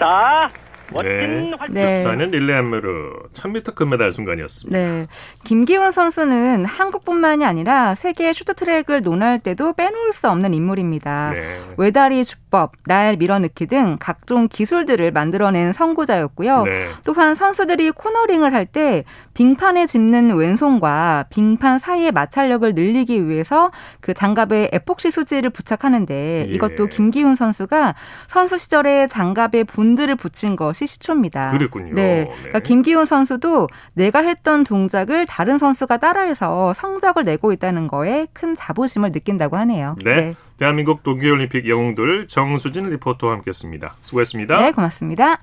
자, 멋진 네. 활동. 네. 육사는 릴레이 안무르 1000m 금메달 순간이었습니다. 네. 김기훈 선수는 한국뿐만이 아니라 세계 쇼트트랙을 논할 때도 빼놓을 수 없는 인물입니다. 네. 외다리 주법, 날 밀어넣기 등 각종 기술들을 만들어낸 선구자였고요. 네. 또한 선수들이 코너링을 할 때 빙판에 짚는 왼손과 빙판 사이의 마찰력을 늘리기 위해서 그 장갑에 에폭시 수지를 부착하는데 예. 이것도 김기훈 선수가 선수 시절에 장갑에 본드를 붙인 것이 시초입니다. 그랬군요. 네. 네. 그러니까 김기훈 선수도 내가 했던 동작을 다른 선수가 따라해서 성적을 내고 있다는 거에 큰 자부심을 느낀다고 하네요. 네. 대한민국 동계올림픽 영웅들 정수진 리포터와 함께했습니다. 수고했습니다. 네, 고맙습니다.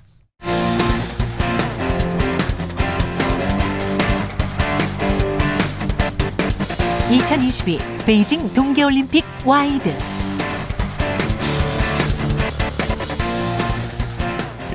(2022) 베이징 동계올림픽 와이드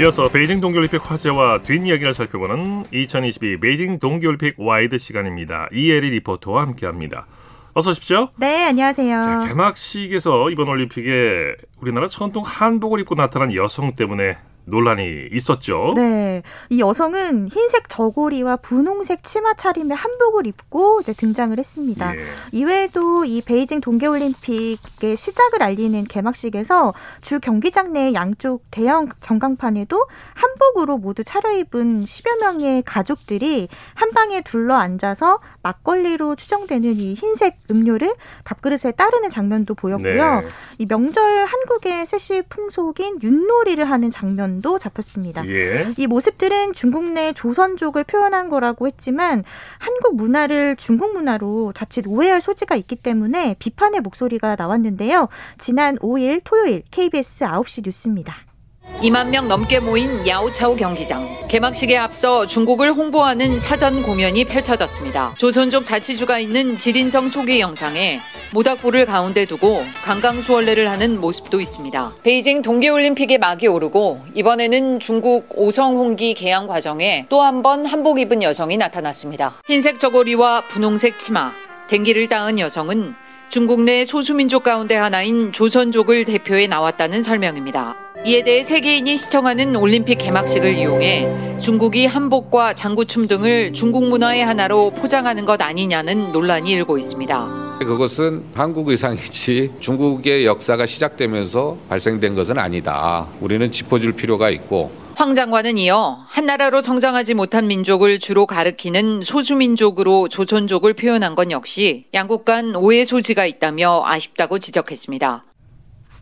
이어서 베이징 동계올림픽 화제와 뒷이야기를 살펴보는 2022 베이징 동계올림픽 와이드 시간입니다. 이혜리 리포터와 함께합니다. 어서 오십시오. 네, 안녕하세요. 자, 개막식에서 이번 올림픽에 우리나라 전통 한복을 입고 나타난 여성 때문에 논란이 있었죠. 네. 이 여성은 흰색 저고리와 분홍색 치마 차림의 한복을 입고 이제 등장을 했습니다. 예. 이외에도 이 베이징 동계올림픽의 시작을 알리는 개막식에서 주 경기장 내 양쪽 대형 전광판에도 한복으로 모두 차려입은 10여 명의 가족들이 한 방에 둘러 앉아서 막걸리로 추정되는 이 흰색 음료를 밥그릇에 따르는 장면도 보였고요. 네. 이 명절 한국의 세시 풍속인 윷놀이를 하는 장면도 잡혔습니다. 예. 이 모습들은 중국 내 조선족을 표현한 거라고 했지만 한국 문화를 중국 문화로 자칫 오해할 소지가 있기 때문에 비판의 목소리가 나왔는데요. 지난 5일 토요일 KBS 9시 뉴스입니다. 2만 명 넘게 모인 야오차오 경기장. 개막식에 앞서 중국을 홍보하는 사전 공연이 펼쳐졌습니다. 조선족 자치주가 있는 지린성 소개 영상에 모닥불을 가운데 두고 관광수월래를 하는 모습도 있습니다. 베이징 동계올림픽에 막이 오르고 이번에는 중국 오성홍기 개항 과정에 또 한 번 한복 입은 여성이 나타났습니다. 흰색 저고리와 분홍색 치마, 댕기를 따은 여성은 중국 내 소수민족 가운데 하나인 조선족을 대표해 나왔다는 설명입니다. 이에 대해 세계인이 시청하는 올림픽 개막식을 이용해 중국이 한복과 장구춤 등을 중국 문화의 하나로 포장하는 것 아니냐는 논란이 일고 있습니다. 그것은 한국 의상이지 중국의 역사가 시작되면서 발생된 것은 아니다. 우리는 짚어줄 필요가 있고 황 장관은 이어 한나라로 성장하지 못한 민족을 주로 가리키는 소수민족으로 조선족을 표현한 건 역시 양국 간 오해 소지가 있다며 아쉽다고 지적했습니다.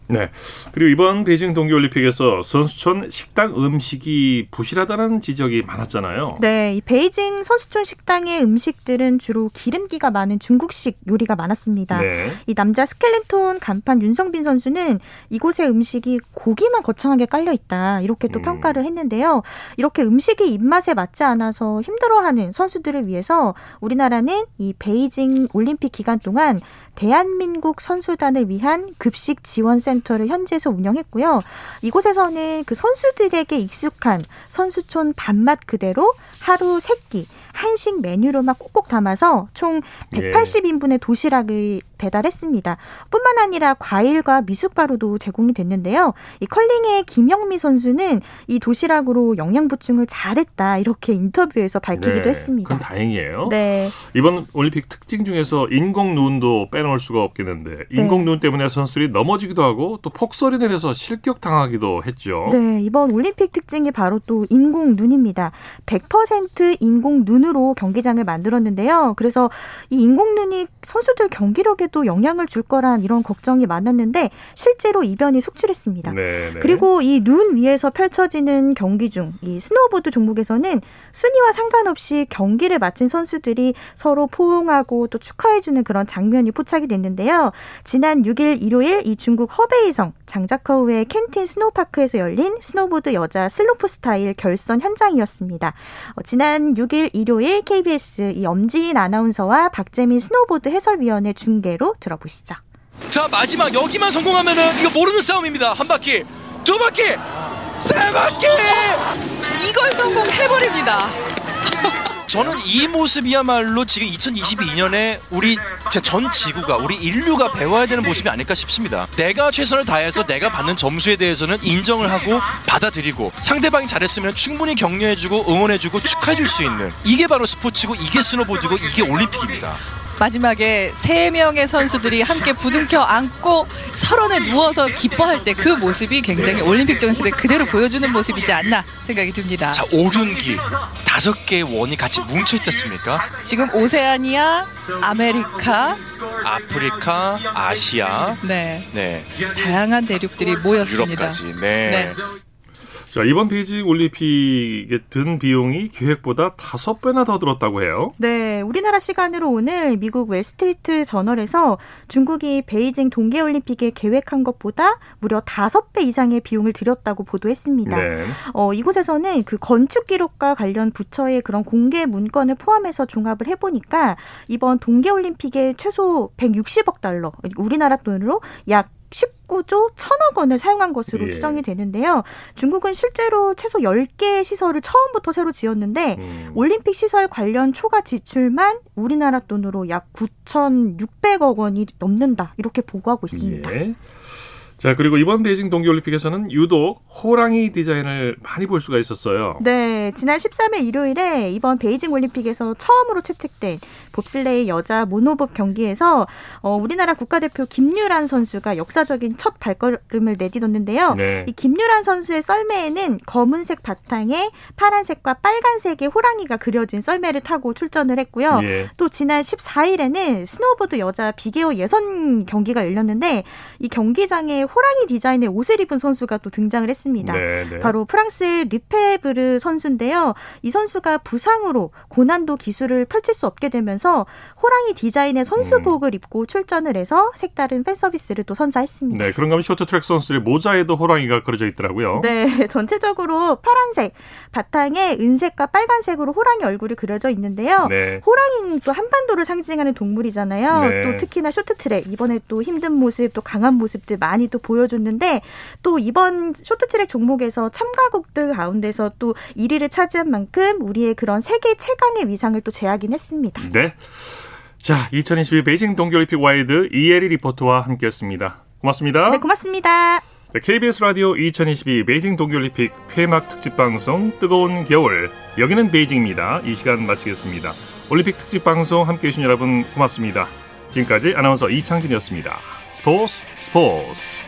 네. 그리고 이번 베이징 동계올림픽에서 선수촌 식당 음식이 부실하다는 지적이 많았잖아요. 네, 이 베이징 선수촌 식당의 음식들은 주로 기름기가 많은 중국식 요리가 많았습니다. 네. 이 남자 스켈레톤 간판 윤성빈 선수는 이곳의 음식이 고기만 거창하게 깔려 있다 이렇게 또 평가를 했는데요. 이렇게 음식이 입맛에 맞지 않아서 힘들어하는 선수들을 위해서 우리나라는 이 베이징 올림픽 기간 동안 대한민국 선수단을 위한 급식 지원 센터 를 현지에서 운영했고요. 이곳에서는 그 선수들에게 익숙한 선수촌 밥맛 그대로 하루 세끼 한식 메뉴로만 꼭꼭 담아서 총 예. 180인분의 도시락을 배달했습니다. 뿐만 아니라 과일과 미숫가루도 제공이 됐는데요. 이 컬링의 김영미 선수는 이 도시락으로 영양 보충을 잘했다 이렇게 인터뷰에서 밝히기도 네, 했습니다. 그건 다행이에요. 네. 이번 올림픽 특징 중에서 인공 눈도 빼놓을 수가 없겠는데 인공 눈 때문에 선수들이 넘어지기도 하고 또 폭설이 내려서 실격 당하기도 했죠. 네, 이번 올림픽 특징이 바로 또 인공 눈입니다. 100% 인공 눈으로 경기장을 만들었는데요. 그래서 이 인공 눈이 선수들 경기력에도 영향을 줄 거란 이런 걱정이 많았는데 실제로 이변이 속출했습니다. 네, 네. 그리고 이 눈 위에서 펼쳐지는 경기 중 이 스노우보드 종목에서는 순위와 상관없이 경기를 마친 선수들이 서로 포옹하고 또 축하해주는 그런 장면이 포착이 됐는데요. 지난 6일 일요일 이 중국 허베이성 장자커우의 겐팅 스노우파크에서 열린 스노우보드 여자 슬로프 스타일 결선 현장이었습니다. 어, 지난 6일 일요일 KBS 이 엄지인 아나운서와 박재민 스노우보드 해설위원의 중계로 들어보시죠. 자 마지막 여기만 성공하면은 이거 모르는 싸움입니다. 한 바퀴, 두 바퀴, 세 바퀴. 이걸 성공해버립니다. 저는 이 모습이야말로 지금 2022년에 우리 전 지구가 우리 인류가 배워야 되는 모습이 아닐까 싶습니다. 내가 최선을 다해서 내가 받는 점수에 대해서는 인정을 하고 받아들이고 상대방이 잘했으면 충분히 격려해주고 응원해주고 축하해줄 수 있는 이게 바로 스포츠고 이게 스노보드고 이게 올림픽입니다. 마지막에 세 명의 선수들이 함께 부둥켜 안고 설원에 누워서 기뻐할 때 그 모습이 굉장히 올림픽 정신을 그대로 보여주는 모습이지 않나 생각이 듭니다. 자 오륜기 다섯 개의 원이 같이 뭉쳐 있지 않습니까? 지금 오세아니아, 아메리카, 아프리카, 아시아, 네, 네, 다양한 대륙들이 모였습니다. 유럽까지, 네. 네. 자, 이번 베이징 올림픽에 든 비용이 계획보다 다섯 배나 더 들었다고 해요. 네, 우리나라 시간으로 오늘 미국 월스트리트 저널에서 중국이 베이징 동계 올림픽에 계획한 것보다 무려 다섯 배 이상의 비용을 들였다고 보도했습니다. 네. 어, 이곳에서는 그 건축 기록과 관련 부처의 그런 공개 문건을 포함해서 종합을 해 보니까 이번 동계 올림픽에 최소 160억 달러, 우리나라 돈으로 약 19조 1천억 원을 사용한 것으로 예. 추정이 되는데요. 중국은 실제로 최소 10개의 시설을 처음부터 새로 지었는데 음. 올림픽 시설 관련 초과 지출만 우리나라 돈으로 약 9,600억 원이 넘는다. 이렇게 보고하고 있습니다. 예. 자, 그리고 이번 베이징 동계올림픽에서는 유독 호랑이 디자인을 많이 볼 수가 있었어요. 네, 지난 13일 일요일에 이번 베이징 올림픽에서 처음으로 채택된 봅슬레이 여자 모노봅 경기에서 어, 우리나라 국가대표 김유란 선수가 역사적인 첫 발걸음을 내딛었는데요. 네. 이 김유란 선수의 썰매에는 검은색 바탕에 파란색과 빨간색의 호랑이가 그려진 썰매를 타고 출전을 했고요. 예. 또 지난 14일에는 스노보드 여자 빅에어 예선 경기가 열렸는데 이 경기장에 호랑이 디자인의 옷을 입은 선수가 또 등장을 했습니다. 네네. 네. 바로 프랑스의 르페브르 선수인데요. 이 선수가 부상으로 고난도 기술을 펼칠 수 없게 되면서 호랑이 디자인의 선수복을 음. 입고 출전을 해서 색다른 팬 서비스를 또 선사했습니다. 네, 그런가 하면 쇼트트랙 선수들의 모자에도 호랑이가 그려져 있더라고요. 네, 전체적으로 파란색 바탕에 은색과 빨간색으로 호랑이 얼굴이 그려져 있는데요. 네. 호랑이는 또 한반도를 상징하는 동물이잖아요. 네. 또 특히나 쇼트트랙 이번에 또 힘든 모습, 또 강한 모습들 많이 또 보여줬는데 또 이번 쇼트트랙 종목에서 참가국들 가운데서 또 1위를 차지한 만큼 우리의 그런 세계 최강의 위상을 또 재확인 했습니다. 네. 자, 2022 베이징 동계올림픽 와이드 이혜리 리포터와 함께했습니다. 고맙습니다. 네, 고맙습니다. KBS 라디오 2022 베이징 동계올림픽 폐막 특집 방송 뜨거운 겨울 여기는 베이징입니다. 이 시간 마치겠습니다. 올림픽 특집 방송 함께해 주신 여러분 고맙습니다. 지금까지 아나운서 이창진이었습니다. Spores, spores.